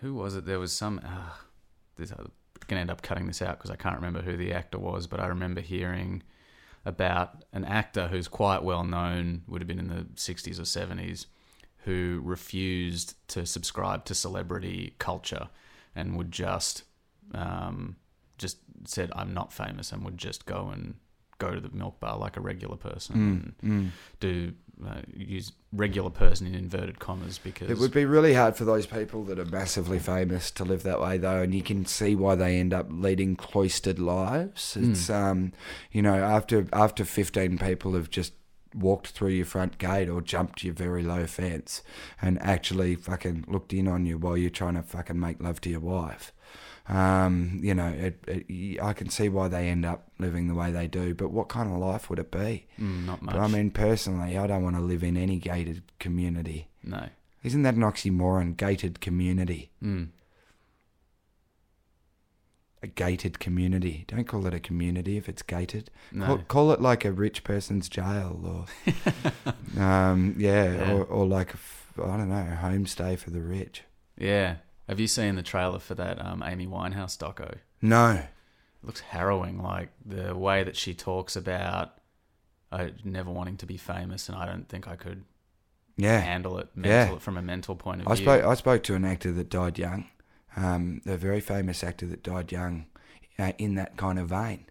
B: Who was it? There was some. Uh, this, I'm going to end up cutting this out because I can't remember who the actor was, but I remember hearing about an actor who's quite well known, would have been in the 60s or 70s, who refused to subscribe to celebrity culture and would just, um, just said, I'm not famous and would just go and go to the milk bar like a regular person
C: Mm, mm.
B: do uh, use regular person in inverted commas because
C: It would be really hard for those people that are massively famous to live that way, though, and you can see why they end up leading cloistered lives. It's um, you know, after after fifteen people have just walked through your front gate or jumped your very low fence and actually fucking looked in on you while you're trying to fucking make love to your wife. Um, you know, it, it, I can see why they end up living the way they do, but what kind of life would it be?
B: Mm, not much.
C: But I mean, personally, I don't want to live in any gated community.
B: no.
C: Isn't that an oxymoron? Gated community.
B: Mm.
C: A gated community. Don't call it a community if it's gated.
B: No.
C: Call, call it like a rich person's jail or, *laughs* um, yeah,
B: Yeah.
C: Or, or like, I don't know, a homestay for the rich.
B: Yeah. Have you seen the trailer for that um, Amy Winehouse doco? It
C: No.
B: looks harrowing. Like the way that she talks about uh, never wanting to be famous, and I don't think I could
C: Yeah.
B: handle it
C: Yeah.
B: mental, from a mental point of
C: I
B: view.
C: spoke, I spoke to an actor that died young, um, a very famous actor that died young uh, in that kind of vein.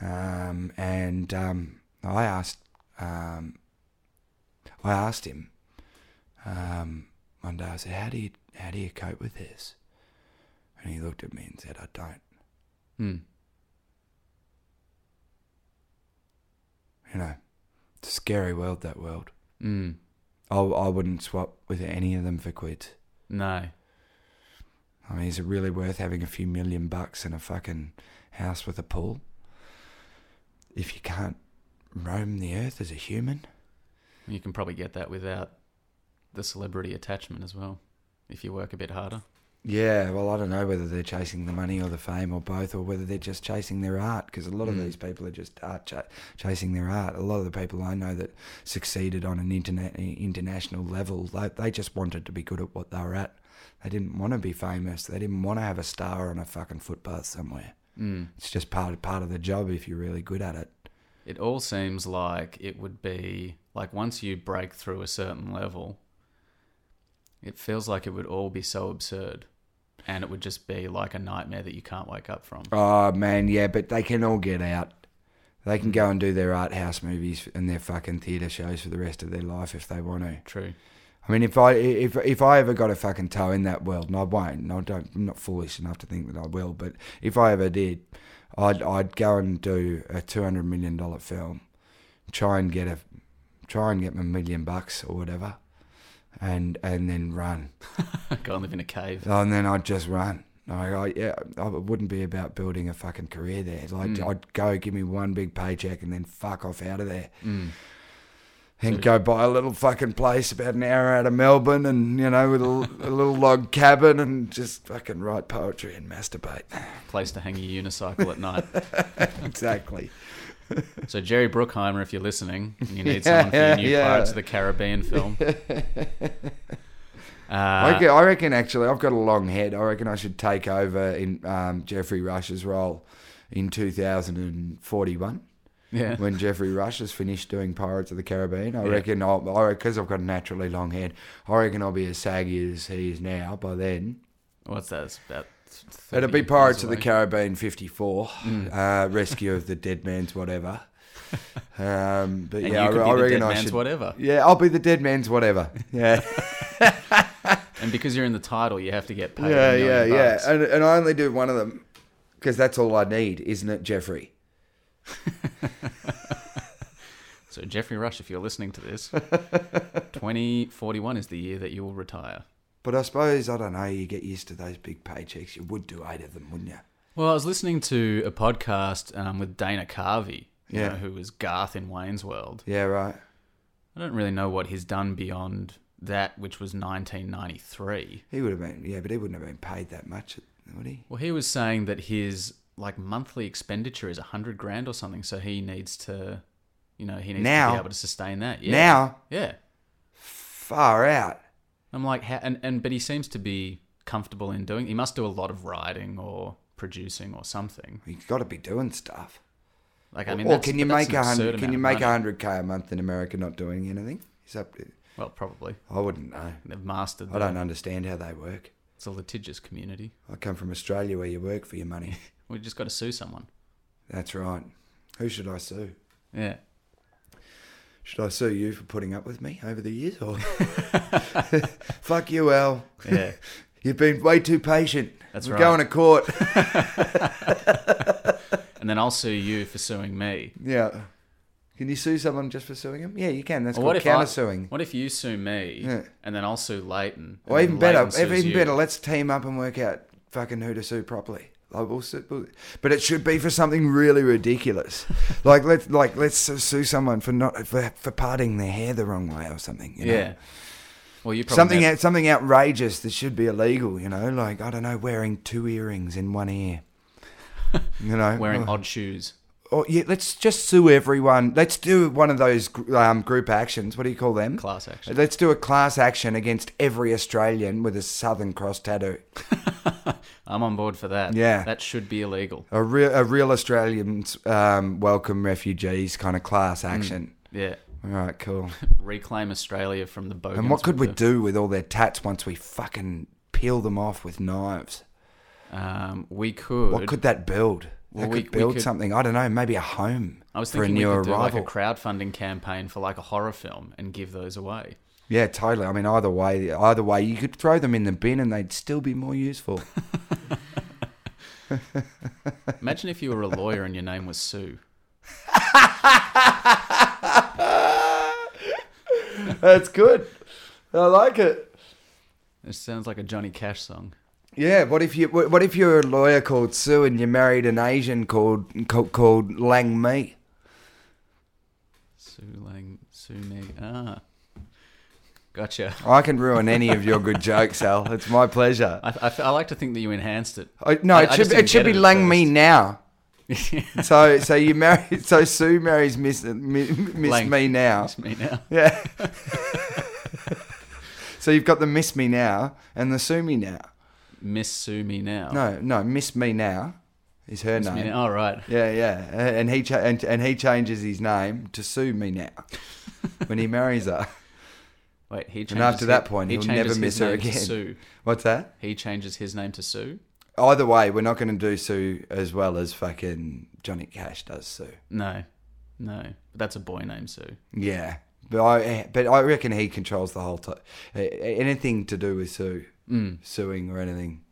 C: Um, and um, I asked, um, I asked him um, one day. I said, "How do you how do you cope with this?" And he looked at me and said, "I don't."
B: Hmm.
C: You know, it's a scary world. That world.
B: Mm.
C: I I wouldn't swap with any of them for quids.
B: No.
C: I mean, is it really worth having a few million bucks in a fucking house with a pool if you can't roam the earth as a human?
B: You can probably get that without the celebrity attachment as well, if you work a bit harder.
C: Yeah, well, I don't know whether they're chasing the money or the fame or both, or whether they're just chasing their art. Because a lot of
B: Mm.
C: these people are just art ch- chasing their art. A lot of the people I know that succeeded on an internet international level, they, they just wanted to be good at what they were at. They didn't want to be famous. They didn't want to have a star on a fucking footpath somewhere.
B: Mm.
C: It's just part part of the job if you're really good at it.
B: It all seems like it would be like once you break through a certain level, it feels like it would all be so absurd. and it would just be like a nightmare that you can't wake up from.
C: Oh man, yeah, but they can all get out. They can go and do their art house movies and their fucking theatre shows for the rest of their life if they want to.
B: True.
C: I mean, if I if if I ever got a fucking toe in that world, and I won't, and I don't, I'm not foolish enough to think that I will, but if I ever did, I'd I'd go and do a two hundred million dollar film, try and get a, try and get my million bucks or whatever, and and then run, *laughs*
B: Go and live in a cave.
C: and then I'd just run. Like, I, yeah, I- it wouldn't be about building a fucking career there. Like
B: Mm.
C: I'd go, give me one big paycheck, and then fuck off out of there
B: Mm.
C: And go buy a little fucking place about an hour out of Melbourne and, you know, with a, a little log cabin and just fucking write poetry and masturbate.
B: Place to hang your unicycle at night. *laughs*
C: exactly.
B: So Jerry Bruckheimer, if you're listening, and you need *laughs*
C: Yeah,
B: someone for your new
C: yeah.
B: Pirates of the Caribbean film. *laughs*
C: I,
B: Uh,
C: reckon, I reckon, actually, I've got a long head. I reckon I should take over in um, Geoffrey Rush's role in 2041
B: yeah.
C: when Geoffrey Rush has finished doing Pirates of the Caribbean. I
B: Yeah.
C: reckon I'll, because I've got a naturally long head, I reckon I'll be as saggy as he is now by then.
B: What's that? It's about.
C: It'll be Pirates of the. Caribbean 54,
B: Mm.
C: uh, Rescue of the Dead Man's whatever. *laughs* Um, but
B: And
C: yeah, I, I reckon
B: dead
C: I
B: man's
C: should.
B: whatever.
C: Yeah, I'll be the Dead Man's whatever. Yeah, *laughs*
B: And because you're in the title, you have to get paid.
C: yeah, yeah,
B: million
C: yeah. And, and I only do one of them because that's all I need, isn't it, Geoffrey? *laughs*
B: So Geoffrey Rush, if you're listening to this, *laughs* 2041 is the year that you will retire.
C: But I suppose I don't know. You get used to those big paychecks. You would do eight of them, wouldn't you?
B: Well, I was listening to a podcast um, with Dana Carvey, you
C: Yeah.
B: know, who was Garth in Wayne's World.
C: Yeah, right.
B: I don't really know what he's done beyond that, which was 1993.
C: He would have been. Yeah, but he wouldn't have been paid that much, would he?
B: Well, he was saying that his like monthly expenditure is a hundred grand or something, so he needs to, you know, he needs to be able to sustain that. Yeah.
C: Now,
B: yeah.
C: far out.
B: I'm like, how, and and but he seems to be comfortable in doing. He must do a lot of writing or producing or something.
C: He's got to be doing stuff.
B: Like, I mean,
C: or
B: that's-
C: can you make a hundred? Can you make a hundred k a month in America not doing anything? Is that?
B: Well, probably.
C: I wouldn't know.
B: They've mastered.
C: I don't understand how they work.
B: It's a litigious community.
C: I come from Australia where you work for your money. *laughs*
B: We just got to sue someone.
C: That's right. Who should I sue?
B: Yeah.
C: Should I sue you for putting up with me over the years? Or *laughs* *laughs* fuck you, Al.
B: Yeah. *laughs*
C: You've been way too patient.
B: That's
C: We're
B: right.
C: going to court.
B: and then I'll sue you for suing me.
C: yeah. Can you sue someone just for suing him? Yeah, you can. That's
B: Well,
C: called
B: I-
C: countersuing.
B: What if you sue me
C: Yeah.
B: and then I'll sue Leighton?
C: Or even better, even
B: you?
C: better. Let's team up and work out fucking who to sue properly. Like, we'll sue, but it should be for something really ridiculous. *laughs* like let's like let's sue someone for not for, for parting their hair the wrong way or something. You know?
B: Yeah. Well, you probably
C: something out, something outrageous that should be illegal. You know, like I don't know, wearing two earrings in one ear. *laughs* You know,
B: wearing
C: Oh.
B: odd shoes.
C: Or yeah, let's just sue everyone. Let's do one of those um, group actions. What do you call them?
B: Class action.
C: Let's do a class action against every Australian with a Southern Cross tattoo. *laughs*
B: I'm on board for that.
C: Yeah.
B: That should be illegal.
C: A real, a real Australians um, welcome refugees kind of class action.
B: Yeah.
C: All right, cool. *laughs*
B: Reclaim Australia from the boat.
C: and what could we do with all their tats once we fucking peel them off with knives?
B: Um, we could.
C: What could that build?
B: Well,
C: that
B: we-
C: could
B: we
C: build
B: could-
C: something. I don't know. Maybe a home
B: I was
C: for a
B: thinking we
C: new
B: could do like a crowdfunding campaign for like a horror film and give those away.
C: Yeah, totally. I mean, either way, either way, you could throw them in the bin and they'd still be more useful. *laughs*
B: Imagine if you were a lawyer and your name was Sue.
C: That's good. I like it.
B: It sounds like a Johnny Cash song.
C: Yeah. What if you? What what if you're a lawyer called Sue and you married an Asian called called, called Lang Mi?
B: Sue Lang, Sue Me. Ah. Gotcha.
C: I can ruin any of your good jokes, Al. It's my pleasure.
B: I, I, I like to think that you enhanced it.
C: I, no, it should be, it should be
B: it
C: Lang
B: first.
C: now. *laughs* So so you marry so Sue marries Miss Mi- Miss
B: Lang.
C: Me now.
B: It's me now.
C: Yeah. *laughs* so you've got the Miss Me now and the Sue Me now.
B: Miss Sue Me now.
C: No, no, Miss Me now is her
B: Miss Me
C: name.
B: All right.
C: Yeah, yeah, and he cha- and, and he changes his name to Sue Me now *laughs* when he marries her.
B: Wait, he changes
C: And after
B: his-
C: that point,
B: he
C: he'll never miss her again.
B: Sue. *laughs*
C: What's that?
B: He changes his name to Sue.
C: Either way, we're not going to do Sue as well as fucking Johnny Cash does Sue.
B: No, no, but that's a boy named Sue.
C: Yeah, but I eh, but I reckon he controls the whole. T- eh, eh, anything to do with Sue,
B: Mm.
C: suing or anything,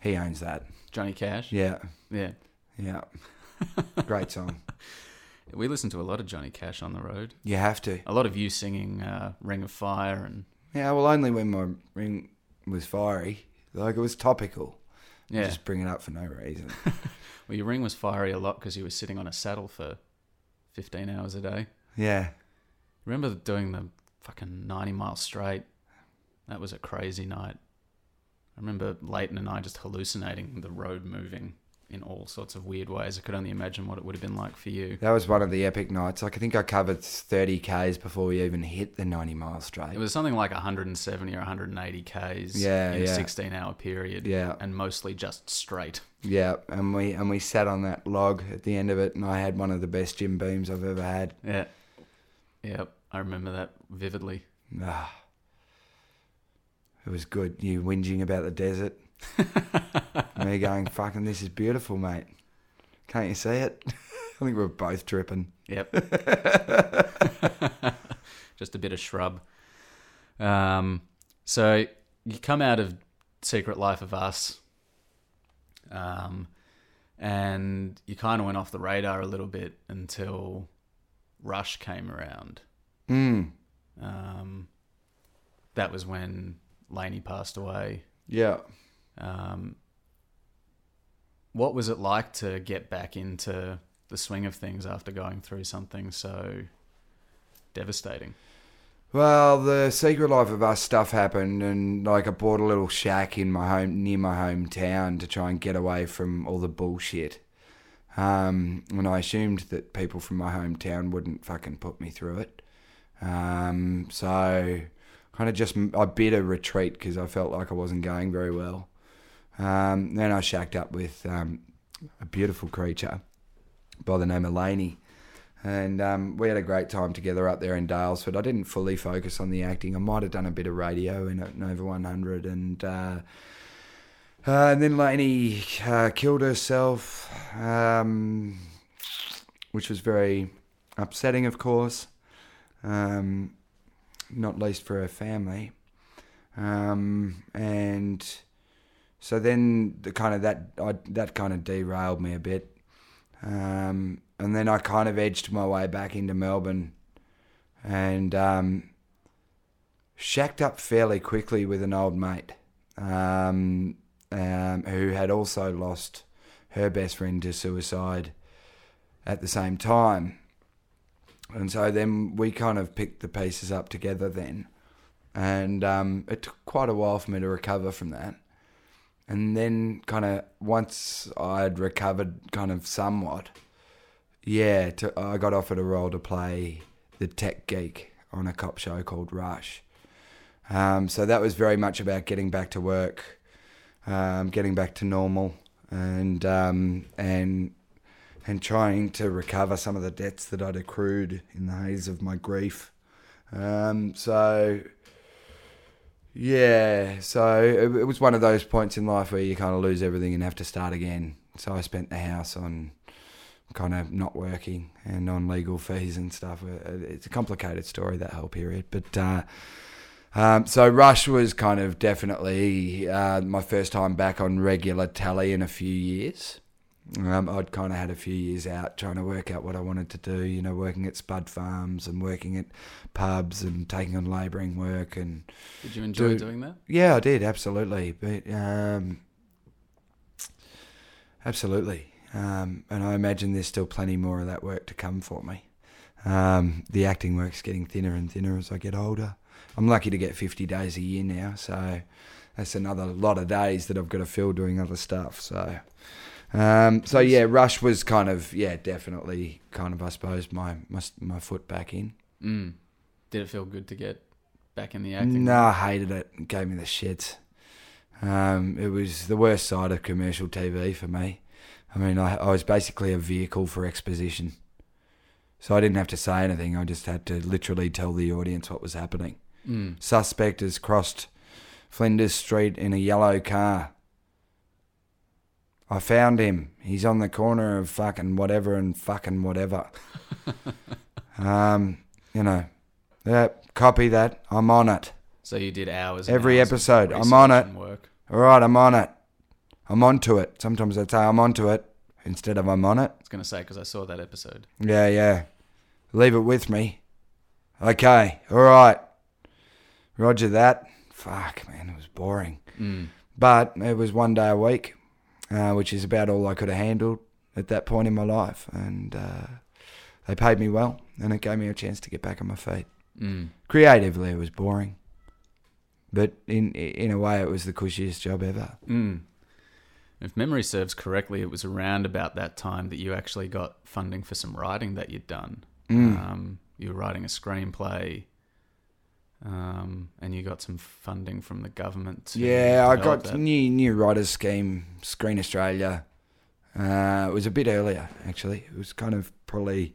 C: he owns that.
B: Johnny Cash.
C: Yeah,
B: yeah.
C: yeah. *laughs* Great song.
B: We listen to a lot of Johnny Cash on the road.
C: You have to.
B: A lot of you singing uh, "Ring of Fire" and
C: Yeah, well, only when my ring was fiery. Like it was topical.
B: yeah.
C: Just bring it up for no reason. *laughs*
B: Well, your ring was fiery a lot because you were sitting on a saddle for fifteen hours a day.
C: yeah.
B: Remember doing the fucking ninety miles straight? That was a crazy night. I remember Leighton and I just hallucinating the road moving in all sorts of weird ways. I could only imagine what it would have been like for you.
C: That was one of the epic nights. Like I think I covered 30 k's before we even hit the 90 mile straight.
B: It was something like 170 or 180 k's
C: Yeah,
B: in a 16 hour period.
C: Yeah.
B: And mostly just straight.
C: Yeah, and we and we sat on that log at the end of it, and I had one of the best Jim Beams I've ever had.
B: Yeah. Yep. I remember that vividly.
C: Ah, it was good. You whinging about the desert, *laughs* me going, "Fucking, this is beautiful, mate. Can't you see it?" *laughs* I think we were both tripping.
B: Yep. *laughs* Just a bit of shrub. Um, so you come out of Secret Life of Us, um, and you kind of went off the radar a little bit until Rush came around.
C: Mm.
B: Um, that was when Laney passed away.
C: Yeah.
B: Um, what was it like to get back into the swing of things after going through something so devastating?
C: Well, the Secret Life of Us stuff happened, and like I bought a little shack in my home near my hometown to try and get away from all the bullshit. Um, and I assumed that people from my hometown wouldn't fucking put me through it. Um, so kind of just I bid a retreat because I felt like I wasn't going very well. Um, then I shacked up with um, a beautiful creature by the name of Laney and um, we had a great time together up there in Daylesford. I didn't fully focus on the acting. I might have done a bit of radio in Nova 100, and uh, uh, and then Lainey uh, killed herself, um, which was very upsetting, of course, um, not least for her family. Um, and so then the kind of that I, that kind of derailed me a bit. Um, and then I kind of edged my way back into Melbourne and um, shacked up fairly quickly with an old mate um, um, who had also lost her best friend to suicide at the same time. And so then we kind of picked the pieces up together then. And um, it took quite a while for me to recover from that. And then, kind of, once I'd recovered kind of somewhat, yeah, to, I got offered a role to play the tech geek on a cop show called Rush. Um, so that was very much about getting back to work, um, getting back to normal, and um, and and trying to recover some of the debts that I'd accrued in the haze of my grief. Um, so yeah, so it, it was one of those points in life where you kind of lose everything and have to start again. So I spent the house on kind of not working and on legal fees and stuff. Uh, It's a complicated story that whole period, but uh, um, so Rush was kind of definitely uh, my first time back on regular tally in a few years. Um, I'd kind of had a few years out trying to work out what I wanted to do, you know, working at Spud Farms and working at pubs and taking on labouring work and
B: Did you enjoy
C: Dude.
B: doing that?
C: yeah, I did absolutely, but um, absolutely, um, and I imagine there's still plenty more of that work to come for me. Um, the acting work's getting thinner and thinner as I get older. I'm lucky to get 50 days a year now, so that's another lot of days that I've got to fill doing other stuff. So, um, so yeah, Rush was kind of yeah, definitely kind of I suppose my my, my foot back in.
B: Mm. Did it feel good to get back in the acting?
C: No, I hated it. It gave me the shits. Um, it was the worst side of commercial TV for me. I mean, I, I was basically a vehicle for exposition. So I didn't have to say anything. I just had to literally tell the audience what was happening.
B: Mm.
C: Suspect has crossed Flinders Street in a yellow car. I found him. He's on the corner of fucking whatever and fucking whatever. *laughs* um, you know, yeah, copy that. I'm on it.
B: So you did hours.
C: Every
B: hours
C: episode, I'm on it.
B: Work.
C: All right, I'm on it. I'm onto it. Sometimes I say I'm onto it instead of I'm on it.
B: I was gonna say because I saw that episode.
C: Yeah, yeah. Leave it with me. Okay, all right. Roger that. Fuck, man, it was boring.
B: Mm.
C: But it was one day a week, uh, which is about all I could have handled at that point in my life. And uh, they paid me well, and it gave me a chance to get back on my feet.
B: Mm.
C: Creatively, it was boring. But in in a way, it was the cushiest job ever.
B: Mm. If memory serves correctly, it was around about that time that you actually got funding for some writing that you'd done.
C: Mm.
B: Um, you were writing a screenplay, um, and you got some funding from the government.
C: Yeah, I got
B: that.
C: new new writers scheme, Screen Australia. Uh, it was a bit earlier actually. It was kind of probably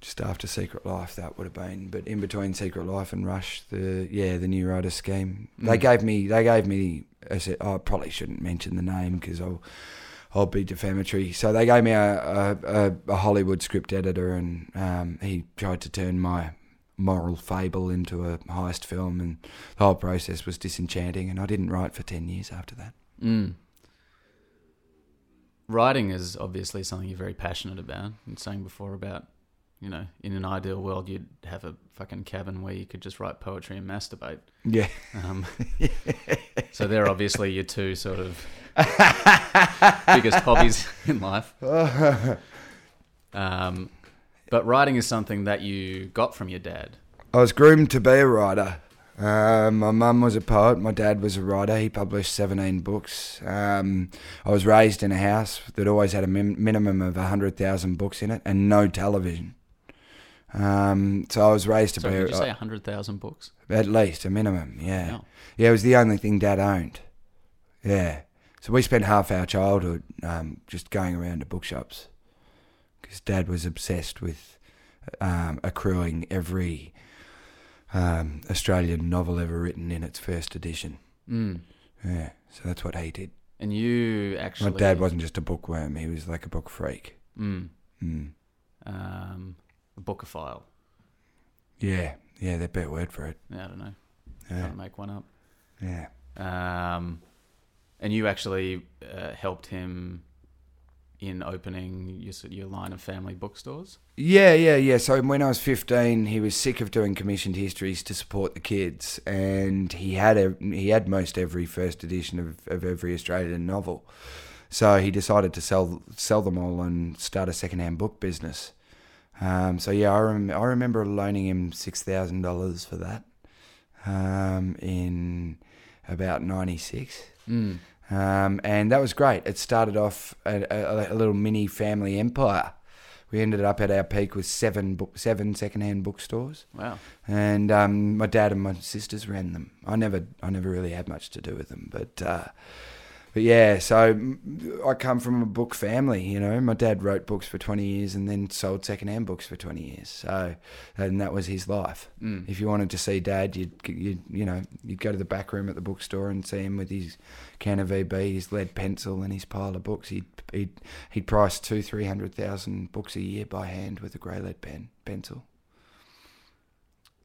C: just after Secret Life that would have been, but in between Secret Life and Rush, the yeah the new writers scheme. They
B: Mm.
C: gave me they gave me. I said oh, I probably shouldn't mention the name because I'll I'll be defamatory. So they gave me a a, a, a Hollywood script editor, and um, he tried to turn my moral fable into a heist film, and the whole process was disenchanting. And I didn't write for ten years after that.
B: Mm. Writing is obviously something you're very passionate about. And saying before about, you know, in an ideal world, you'd have a fucking cabin where you could just write poetry and masturbate.
C: Yeah,
B: Um, *laughs* so they're obviously your two sort of *laughs* biggest hobbies in life. *laughs* Um, but writing is something that you got from your dad.
C: I was groomed to be a writer. Um, my mum was a poet. My dad was a writer. He published 17 books. Um, I was raised in a house that always had a min- minimum of 100,000 books in it and no television. Um, so I was raised to
B: So
C: be
B: did you
C: a,
B: say hundred thousand books?
C: at least a minimum. Yeah.
B: Wow.
C: Yeah, it was the only thing Dad owned. Yeah. So we spent half our childhood um, just going around to bookshops because Dad was obsessed with um, accruing every um, Australian novel ever written in its first edition.
B: Mm.
C: Yeah. So that's what he did.
B: And you actually,
C: My dad wasn't just a bookworm; he was like a book freak.
B: Mm.
C: Mm.
B: Um, a bookophile.
C: Yeah. Yeah, a better word for it.
B: Yeah, I don't know.
C: Yeah.
B: To make one up.
C: Yeah.
B: Um, and you actually uh, helped him in opening your, your line of family bookstores.
C: Yeah, yeah, yeah. So when I was 15, he was sick of doing commissioned histories to support the kids, and he had a, he had most every first edition of, of every Australian novel. So he decided to sell sell them all and start a secondhand book business. Um, so yeah, I, rem- I remember loaning him six thousand dollars for that um, in about '96.
B: Mm.
C: Um, and that was great. It started off a, a, a little mini family empire. We ended up at our peak with seven book, seven secondhand bookstores,
B: Wow.
C: and um, my dad and my sisters ran them. I never, I never really had much to do with them, but uh, but yeah. So I come from a book family. You know, my dad wrote books for twenty years and then sold secondhand books for twenty years. So and that was his life.
B: Mm.
C: If you wanted to see Dad, you'd, you'd you know you'd go to the back room at the bookstore and see him with his can of VB, his lead pencil, and his pile of books. He'd he'd he'd price two three hundred thousand books a year by hand with a grey lead pen pencil.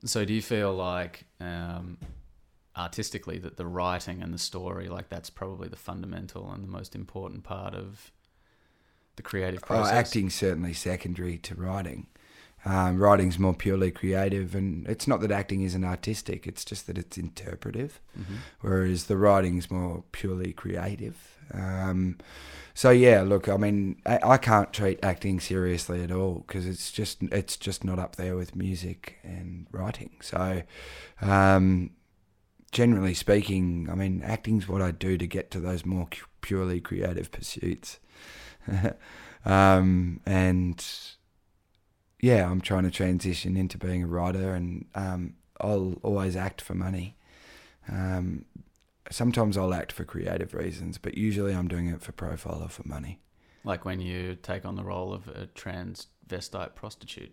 B: So do you feel like um, artistically that the writing and the story, like that's probably the fundamental and the most important part of the creative
C: Oh,
B: process?
C: acting's certainly secondary to writing. Um, writing's more purely creative, and it's not that acting isn't artistic. It's just that it's interpretive.
B: hmm
C: whereas the writing's more purely creative. Um, so yeah, look, I mean, I, I can't treat acting seriously at all because it's just it's just not up there with music and writing. So, um, generally speaking, I mean, acting's what I do to get to those more purely creative pursuits. *laughs* um, and yeah, I'm trying to transition into being a writer, and um, I'll always act for money. Um, sometimes I'll act for creative reasons, but usually I'm doing it for profile or for money.
B: Like when you take on the role of a transvestite prostitute.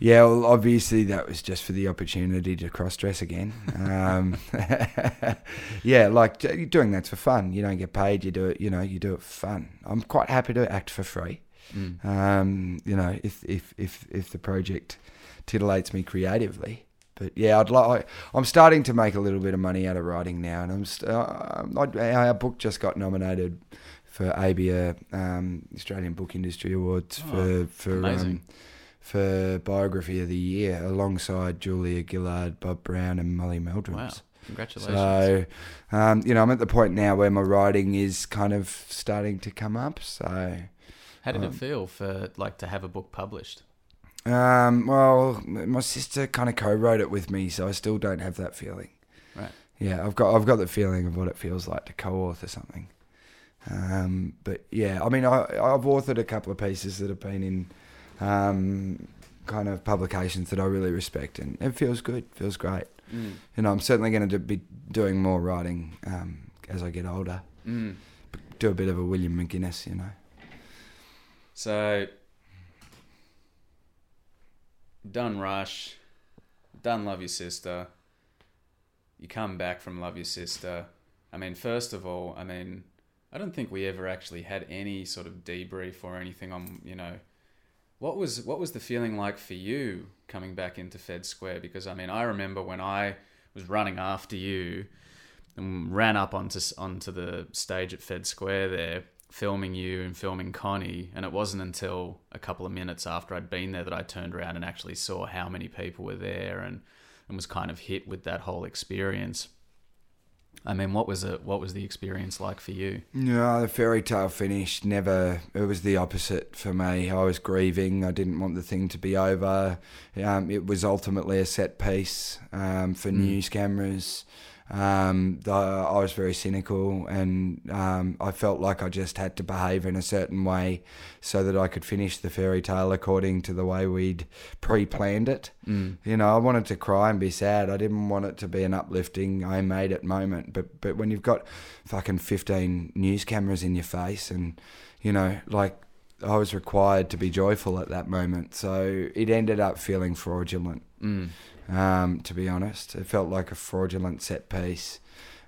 C: Yeah, well, obviously that was just for the opportunity to cross dress again. Um, *laughs* yeah, like doing that's for fun. You don't get paid. You do it. You know, you do it for fun. I'm quite happy to act for free.
B: Mm.
C: Um, you know, if if if if the project titillates me creatively. But yeah, I'd like. I'm starting to make a little bit of money out of writing now, and I'm. St- uh, I- our book just got nominated for ABA um, Australian Book Industry Awards
B: Oh,
C: for for
B: amazing.
C: um, for biography of the year, alongside Julia Gillard, Bob Brown, and Molly Meldrums.
B: Wow. Congratulations.
C: So, um, you know, I'm at the point now where my writing is kind of starting to come up. So,
B: How did
C: um,
B: it feel for like to have a book published?
C: Um, well, my sister kind of co-wrote it with me, so I still don't have that feeling.
B: Right.
C: Yeah, I've got I've got the feeling of what it feels like to co-author something. Um, but yeah, I mean, I I've authored a couple of pieces that have been in um, kind of publications that I really respect, and it feels good, feels great.
B: Mm.
C: You know, I'm certainly going to be doing more writing um, as I get older.
B: Mm.
C: Do a bit of a William McGuinness, you know.
B: So, done Rush, done Love Your Sister. You come back from Love Your Sister. I mean, first of all, I mean, I don't think we ever actually had any sort of debrief or anything on, you know, what was what was the feeling like for you coming back into Fed Square? Because I mean, I remember when I was running after you and ran up onto onto the stage at Fed Square there, filming you and filming Connie, and it wasn't until a couple of minutes after I'd been there that I turned around and actually saw how many people were there and and was kind of hit with that whole experience. I mean, what was it? What was the experience like for you?
C: No, the fairy tale finished. Never. It was the opposite for me. I was grieving. I didn't want the thing to be over. Um, it was ultimately a set piece um, for
B: Mm.
C: news cameras. Um, the, I was very cynical, and um, I felt like I just had to behave in a certain way so that I could finish the fairy tale according to the way we'd pre-planned it.
B: Mm.
C: You know, I wanted to cry and be sad. I didn't want it to be an uplifting, I made it moment. But but when you've got fucking fifteen news cameras in your face, and you know, like I was required to be joyful at that moment, so it ended up feeling fraudulent.
B: Mm.
C: Um, to be honest, it felt like a fraudulent set piece.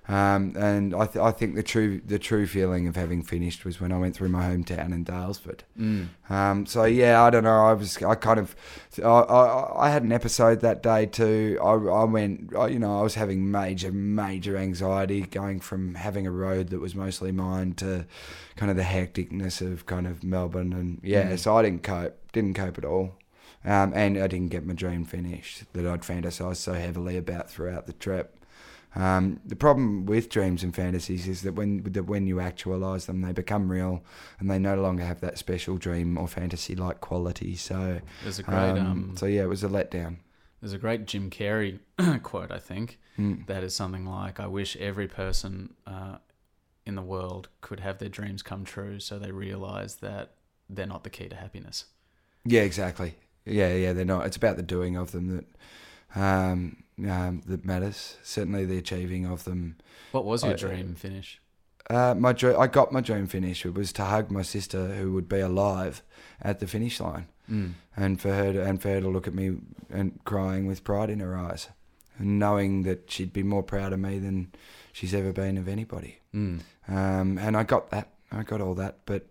C: Um, and I, th- I think the true the true feeling of having finished was when I went through my hometown in Daylesford.
B: Mm.
C: Um, so yeah, I don't know. I was, I kind of, I, I, I had an episode that day too. I, I went, I, you know, I was having major, major anxiety going from having a road that was mostly mine to kind of the hecticness of kind of Melbourne, and yeah,
B: Mm.
C: so I didn't cope, didn't cope at all. Um, and I didn't get my dream finished that I'd fantasized so heavily about throughout the trip. Um, the problem with dreams and fantasies is that when that when you actualize them, they become real, and they no longer have that special dream or fantasy like quality. So,
B: There's a great
C: um,
B: um,
C: so yeah, it was a letdown.
B: there's a great Jim Carrey *coughs* quote I think
C: Mm.
B: that is something like, "I wish every person uh, in the world could have their dreams come true, so they realize that they're not the key to happiness."
C: Yeah, exactly. Yeah, yeah, they're not. It's about the doing of them that um, um, that matters. Certainly, the achieving of them.
B: What was your
C: I-
B: dream finish?
C: Uh, my dream, I got my dream finish. It was to hug my sister, who would be alive at the finish line,
B: Mm.
C: and for her to, and for her to look at me and crying with pride in her eyes, and knowing that she'd be more proud of me than she's ever been of anybody.
B: Mm.
C: Um, and I got that. I got all that. But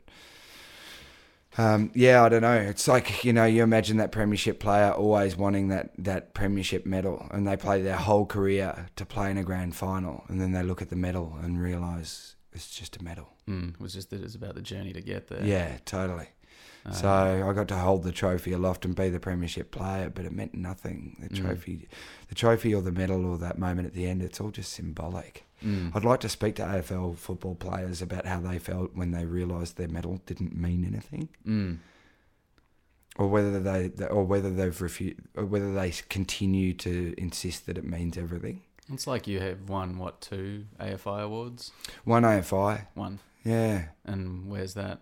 C: um, yeah, I don't know. It's like you know, you imagine that premiership player always wanting that that premiership medal, and they play their whole career to play in a grand final, and then they look at the medal and realise it's just a medal.
B: Mm. It was just that it's about the journey to get there.
C: Yeah, totally.
B: Uh,
C: So I got to hold the trophy aloft and be the premiership player, but it meant nothing. The
B: Mm.
C: trophy, the trophy or the medal or that moment at the end, it's all just symbolic.
B: mm.
C: I'd like to speak to AFL football players about how they felt when they realised their medal didn't mean anything,
B: Mm.
C: or whether they, or whether they've refused, or whether they continue to insist that it means everything.
B: It's like you have won what two AFI awards?
C: One AFI,
B: One,
C: yeah,
B: and where's that?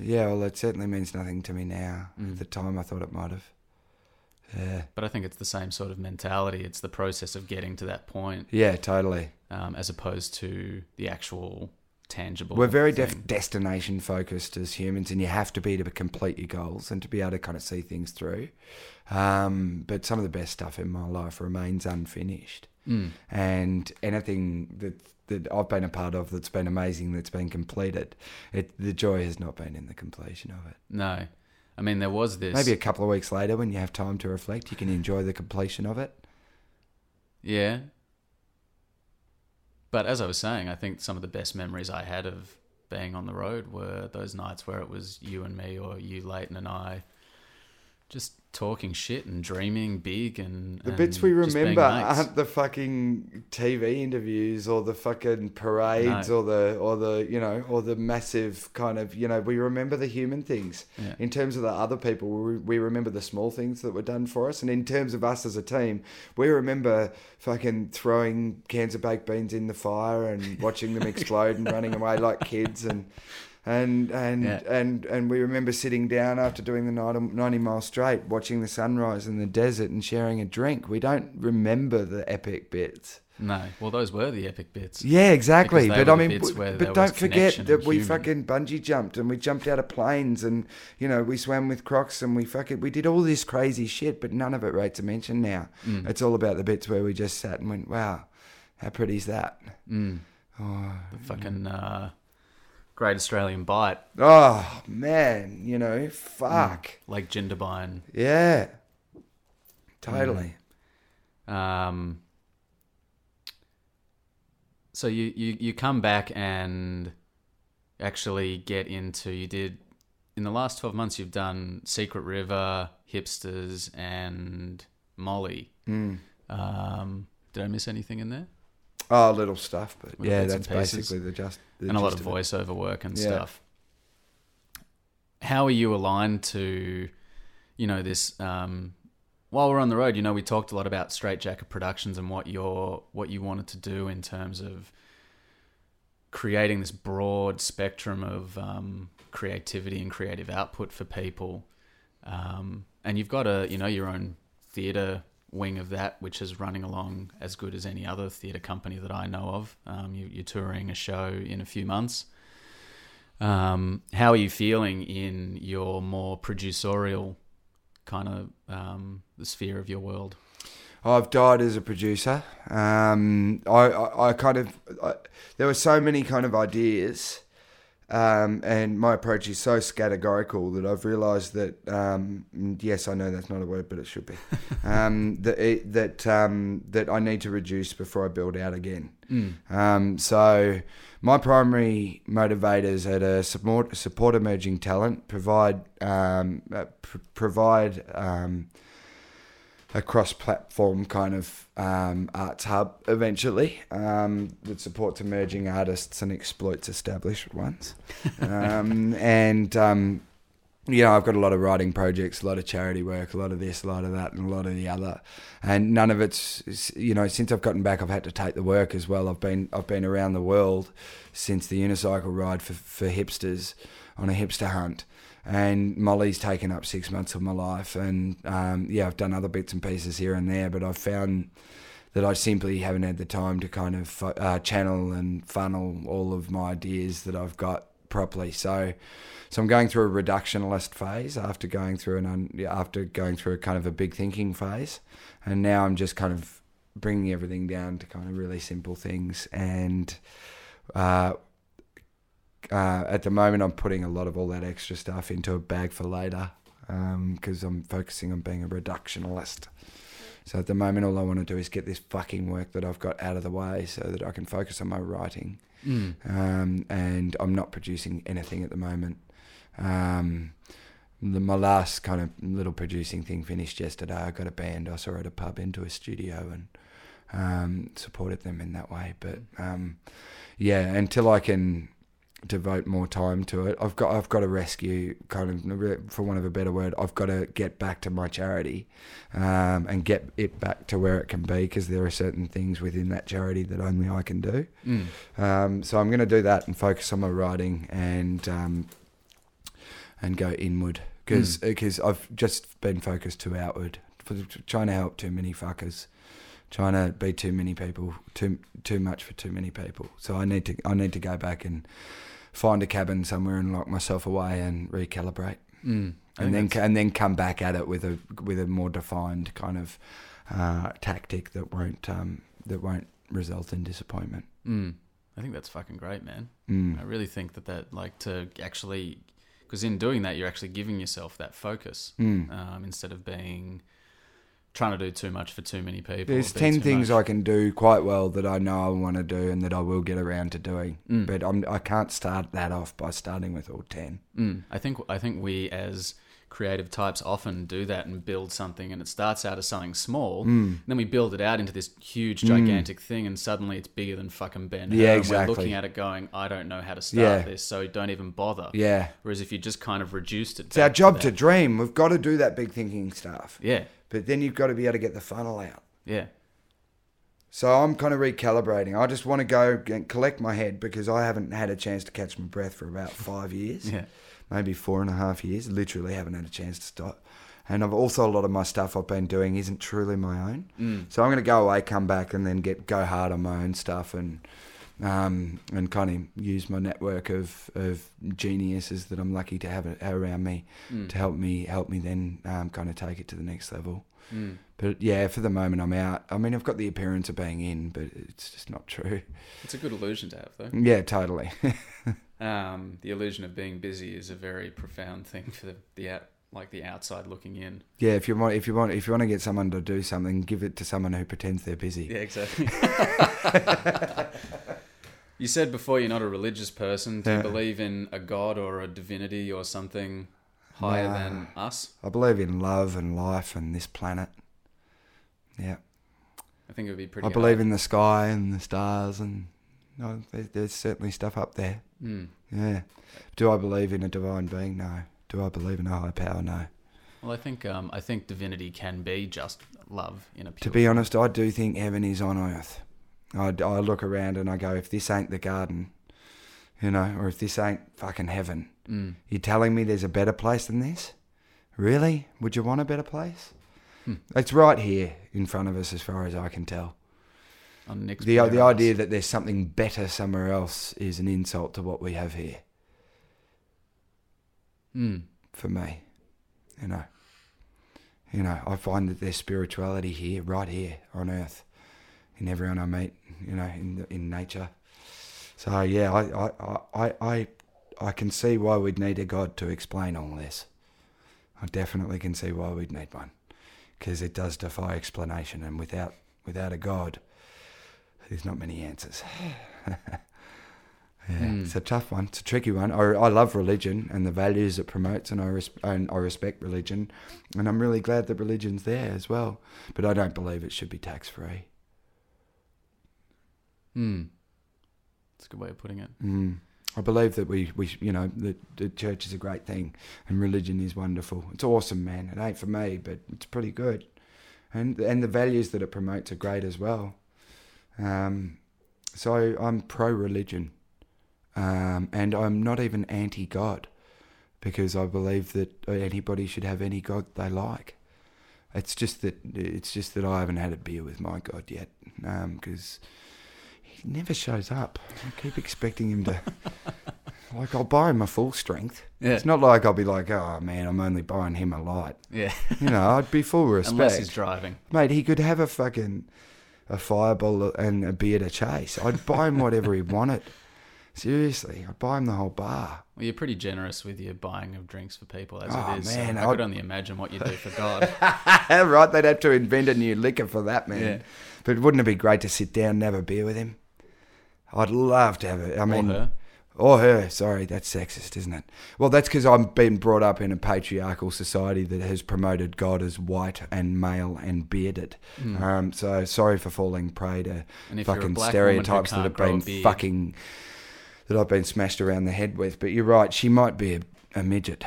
C: Yeah. Well, it certainly means nothing to me now.
B: Mm.
C: At the time, I thought it might have. Yeah,
B: But I think it's the same sort of mentality. It's the process of getting to that point,
C: yeah, totally.
B: um, as opposed to the actual tangible.
C: We're very def- destination focused as humans, and you have to be to complete your goals and to be able to kind of see things through. Um, but some of the best stuff in my life remains unfinished,
B: Mm.
C: and anything that that I've been a part of that's been amazing that's been completed, it the joy has not been in the completion of it.
B: No, I mean there was this.
C: Maybe a couple of weeks later, when you have time to reflect, you can enjoy the completion of it.
B: Yeah. But as I was saying, I think some of the best memories I had of being on the road were those nights where it was you and me or you, Leighton, and I just talking shit and dreaming big and
C: The
B: and
C: bits we remember aren't the fucking TV interviews or the fucking parades
B: No.
C: or the or the you know or the massive kind of you know we remember the human things.
B: Yeah.
C: In terms of the other people, we, we remember the small things that were done for us, and in terms of us as a team, we remember fucking throwing cans of baked beans in the fire and watching them *laughs* explode and running away like kids and. And and,
B: Yeah.
C: and and we remember sitting down after doing the 90 90 mile straight, watching the sunrise in the desert and sharing a drink. We don't remember the epic bits.
B: No, well, those were the epic bits.
C: Yeah, exactly. But I mean, but,
B: where
C: but
B: there
C: don't forget that we
B: human.
C: fucking bungee jumped and we jumped out of planes and you know we swam with crocs and we fucking we did all this crazy shit, but none of it rates a mention now.
B: Mm.
C: It's all about the bits where we just sat and went, "Wow, how pretty is that?"
B: Mm.
C: Oh,
B: The fucking uh, Great Australian Bight,
C: oh man, you know, fuck,
B: Lake Jindabyne.
C: yeah, totally.
B: Um, so you, you, you come back and actually get into you did in the last 12 months you've done Secret River, Hipsters and Molly.
C: Mm.
B: Um, did I miss anything in there?
C: Oh, little stuff, but
B: Little
C: yeah, that's basically the just the
B: and a lot of
C: it.
B: voiceover work and
C: Yeah.
B: stuff. How are you aligned to, you know, this? Um, while we're on the road, you know, we talked a lot about Straight Jacket Productions and what your what you wanted to do in terms of creating this broad spectrum of um, creativity and creative output for people. Um, and you've got a, you know, your own theatre wing of that, which is running along as good as any other theatre company that I know of. Um, you, you're touring a show in a few months. Um, how are you feeling in your more producerial kind of um, the sphere of your world?
C: I've died as a producer. Um, I, I, I kind of, I, there were so many kind of ideas, um, and my approach is so categorical that I've realised that, um, yes, I know that's not a word, but it should be, *laughs* um, that it, that um, that I need to reduce before I build out again. Um, so my primary motivators are to support, support emerging talent, provide um, uh, pr- provide um, a cross-platform kind of um, arts hub eventually um, that supports emerging artists and exploits established ones. um, *laughs* and um, you know, I've got a lot of writing projects, a lot of charity work, a lot of this, a lot of that, and a lot of the other. And none of it's, you know, since I've gotten back, I've had to take the work as well. I've been, I've been around the world since the unicycle ride for, for hipsters on a hipster hunt. And Molly's taken up six months of my life, and um, yeah, I've done other bits and pieces here and there, but I've found that I simply haven't had the time to kind of uh, channel and funnel all of my ideas that I've got properly. So, so I'm going through a reductionist phase after going through an un, after going through a kind of a big thinking phase, and now I'm just kind of bringing everything down to kind of really simple things. And uh, uh, at the moment, I'm putting a lot of all that extra stuff into a bag for later because I'm focusing on being a reductionist. So at the moment, all I want to do is get this fucking work that I've got out of the way so that I can focus on my writing.
B: Mm.
C: Um, and I'm not producing anything at the moment. Um, the, my last kind of little producing thing finished yesterday. I got a band. I saw at a pub into a studio and um, supported them in that way. But um, yeah, until I can devote more time to it, I've got I've got to rescue kind of for want of a better word. I've got to get back to my charity um, and get it back to where it can be because there are certain things within that charity that only I can do.
B: Mm.
C: Um, so I'm going to do that and focus on my writing and um, and go inward because because I've just been focused too outward, for trying to help too many fuckers trying to be too many people, too too much for too many people. So I need to I need to go back and find a cabin somewhere and lock myself away and recalibrate,
B: Mm.
C: And then and then come back at it with a with a more defined kind of uh, tactic that won't um, that won't result in disappointment.
B: Mm. I think that's fucking great, man.
C: Mm.
B: I really think that that like to actually because in doing that you're actually giving yourself that focus
C: Mm.
B: um, instead of being trying to do too much for too many people.
C: There's ten things
B: much.
C: I can do quite well that I know I want to do and that I will get around to doing.
B: Mm.
C: But I'm, I can't start that off by starting with all ten.
B: Mm. I think I think we as creative types often do that and build something and it starts out as something small
C: Mm.
B: then we build it out into this huge gigantic thing and suddenly it's bigger than fucking Ben Hur,
C: Yeah,
B: and
C: exactly.
B: we're looking at it going I don't know how to start
C: Yeah.
B: this so don't even bother
C: Yeah,
B: whereas if you just kind of reduced it
C: it's our job to
B: that-
C: dream. We've got to do that big thinking stuff.
B: yeah
C: But then you've got to be able to get the funnel out.
B: yeah
C: So I'm kind of recalibrating. I just want to go and collect my head because I haven't had a chance to catch my breath for about *laughs* five years,
B: yeah
C: maybe four and a half years. Literally haven't had a chance to stop. And I've also a lot of my stuff I've been doing isn't truly my own.
B: mm.
C: So I'm going to go away, come back, and then get go hard on my own stuff and um, and kind of use my network of, of geniuses that I'm lucky to have around me
B: Mm.
C: to help me help me then um, kind of take it to the next level.
B: Mm.
C: But yeah, for the moment I'm out. I mean, I've got the appearance of being in, but it's just not true.
B: it's a good illusion to have though
C: Yeah, totally. *laughs*
B: um, the illusion of being busy is a very profound thing for the, the like the outside looking in
C: yeah, if you want, if you want, if you want to get someone to do something, give it to someone who pretends they're busy.
B: Yeah, exactly. *laughs* you said before you're not a religious person. Do you
C: Yeah.
B: believe in a god or a divinity or something higher
C: Nah.
B: than us?
C: I believe in love and life and this planet. Yeah.
B: I think it would be pretty.
C: I believe in the sky and the stars, and no, there, there's certainly stuff up there.
B: Mm.
C: Yeah. Do I believe in a divine being? No. Do I believe in a higher power? No.
B: Well, I think um, I think divinity can be just love in a pure.
C: To be honest, I do think heaven is on earth. I, I look around and I go, if this ain't the garden, you know, or if this ain't fucking heaven,
B: Mm.
C: you telling me there's a better place than this? Really? Would you want a better place?
B: Hmm.
C: It's right here in front of us, as far as I can tell.
B: On Nick's
C: The, the idea that there's something better somewhere else is an insult to what we have here,
B: Mm.
C: for me. You know. You know, I find that there's spirituality here, right here on earth, in everyone I meet, you know, in in nature. So yeah, I, I, I, I, I can see why we'd need a god to explain all this. I definitely can see why we'd need one, because it does defy explanation, and without without a god, there's not many answers. *laughs* Yeah,
B: Hmm.
C: it's a tough one. It's a tricky one. I, I love religion and the values it promotes, and I, res- and I respect religion, and I'm really glad that religion's there as well. But I don't believe it should be tax free.
B: Mm. That's a good way of putting it.
C: Mm. I believe that we, we you know, the, the church is a great thing, and religion is wonderful. It's awesome, man. It ain't for me, but it's pretty good, and and the values that it promotes are great as well. Um, so I'm pro religion, um, and I'm not even anti God, because I believe that anybody should have any God they like. It's just that it's just that I haven't had a beer with my God yet, because he never shows up. I keep expecting him to. *laughs* like I'll buy him a full strength.
B: Yeah.
C: It's not like I'll be like, oh man, I'm only buying him a light.
B: Yeah.
C: You know, I'd be full respect. *laughs*
B: Unless he's driving.
C: Mate, he could have a fucking a fireball and a beer to chase. I'd buy him whatever he wanted. Seriously, I'd buy him the whole bar.
B: Well, you're pretty generous with your buying of drinks for people as
C: Oh,
B: it is. so
C: man,
B: I could only imagine what you'd do for God. *laughs*
C: right, they'd have to invent a new liquor for that, man.
B: Yeah.
C: But wouldn't it be great to sit down and have a beer with him? I'd love to have it. I mean,
B: or her.
C: Or her. Sorry, that's sexist, isn't it? Well, that's because I've been brought up in a patriarchal society that has promoted God as white and male and bearded. Um, so sorry for falling prey to.
B: And if you're a
C: fucking
B: black woman who
C: stereotypes that have been fucking that I've been smashed around the head with. But you're right. She might be a, a midget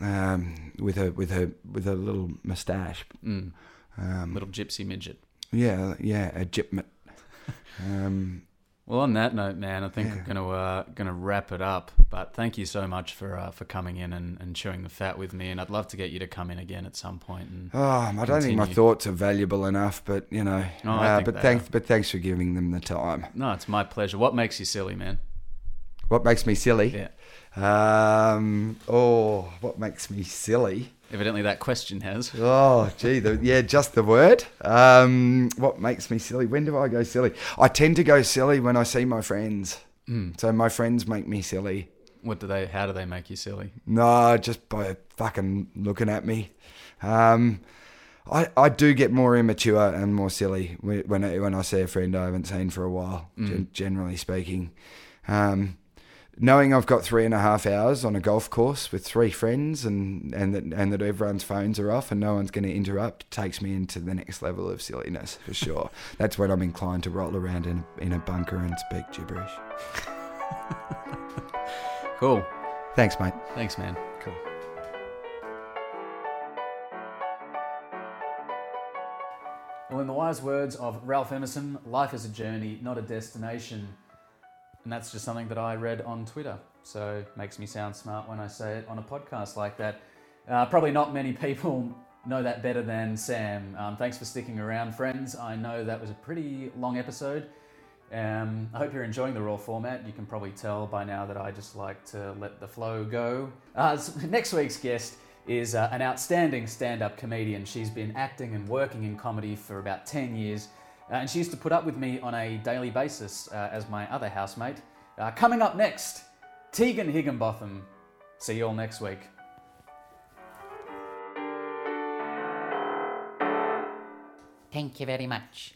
C: um, with a with a with a little moustache.
B: Mm.
C: Um,
B: Little gypsy midget.
C: yeah, yeah, a gypmet. um,
B: Well, on that note, man, I think
C: Yeah.
B: we're gonna uh, gonna wrap it up. But thank you so much for uh, for coming in and, and chewing the fat with me. And I'd love to get you to come in again at some point. And
C: Oh, I don't think my thoughts are valuable enough, but you know.
B: Oh,
C: uh, but thanks,
B: are.
C: but thanks for giving them the time.
B: no, it's my pleasure. What makes you silly, man?
C: What makes me silly?
B: Yeah.
C: Um. Oh, what makes me silly?
B: Evidently, that question has.
C: Oh, gee, the, yeah, just the word. Um, what makes me silly? When do I go silly? I tend to go silly when I see my friends.
B: Mm.
C: So my friends make me silly.
B: What do they? How do they make you silly?
C: No, just by fucking looking at me. Um, I, I do get more immature and more silly when when I, when I see a friend I haven't seen for a while. Gen- generally speaking, um, knowing I've got three and a half hours on a golf course with three friends and and that and that everyone's phones are off and no one's going to interrupt takes me into the next level of silliness for sure. *laughs* That's when I'm inclined to roll around in a, in a bunker and speak gibberish. *laughs*
B: Cool.
C: Thanks, mate.
B: Thanks, man. Cool. Well, in the wise words of Ralph Emerson, life is a journey, not a destination. And that's just something that I read on Twitter. So it makes me sound smart when I say it on a podcast like that. Uh, probably not many people *laughs* know that better than Sam. Um, thanks for sticking around, friends. I know that was a pretty long episode. Um, I hope you're enjoying the raw format. You can probably tell by now that I just like to let the flow go. Uh, *laughs* next week's guest is uh, an outstanding stand up comedian. She's been acting and working in comedy for about 10 years, uh, and she used to put up with me on a daily basis uh, as my other housemate. Uh, coming up next, Tegan Higginbotham. See you all next week.
A: Thank you very much.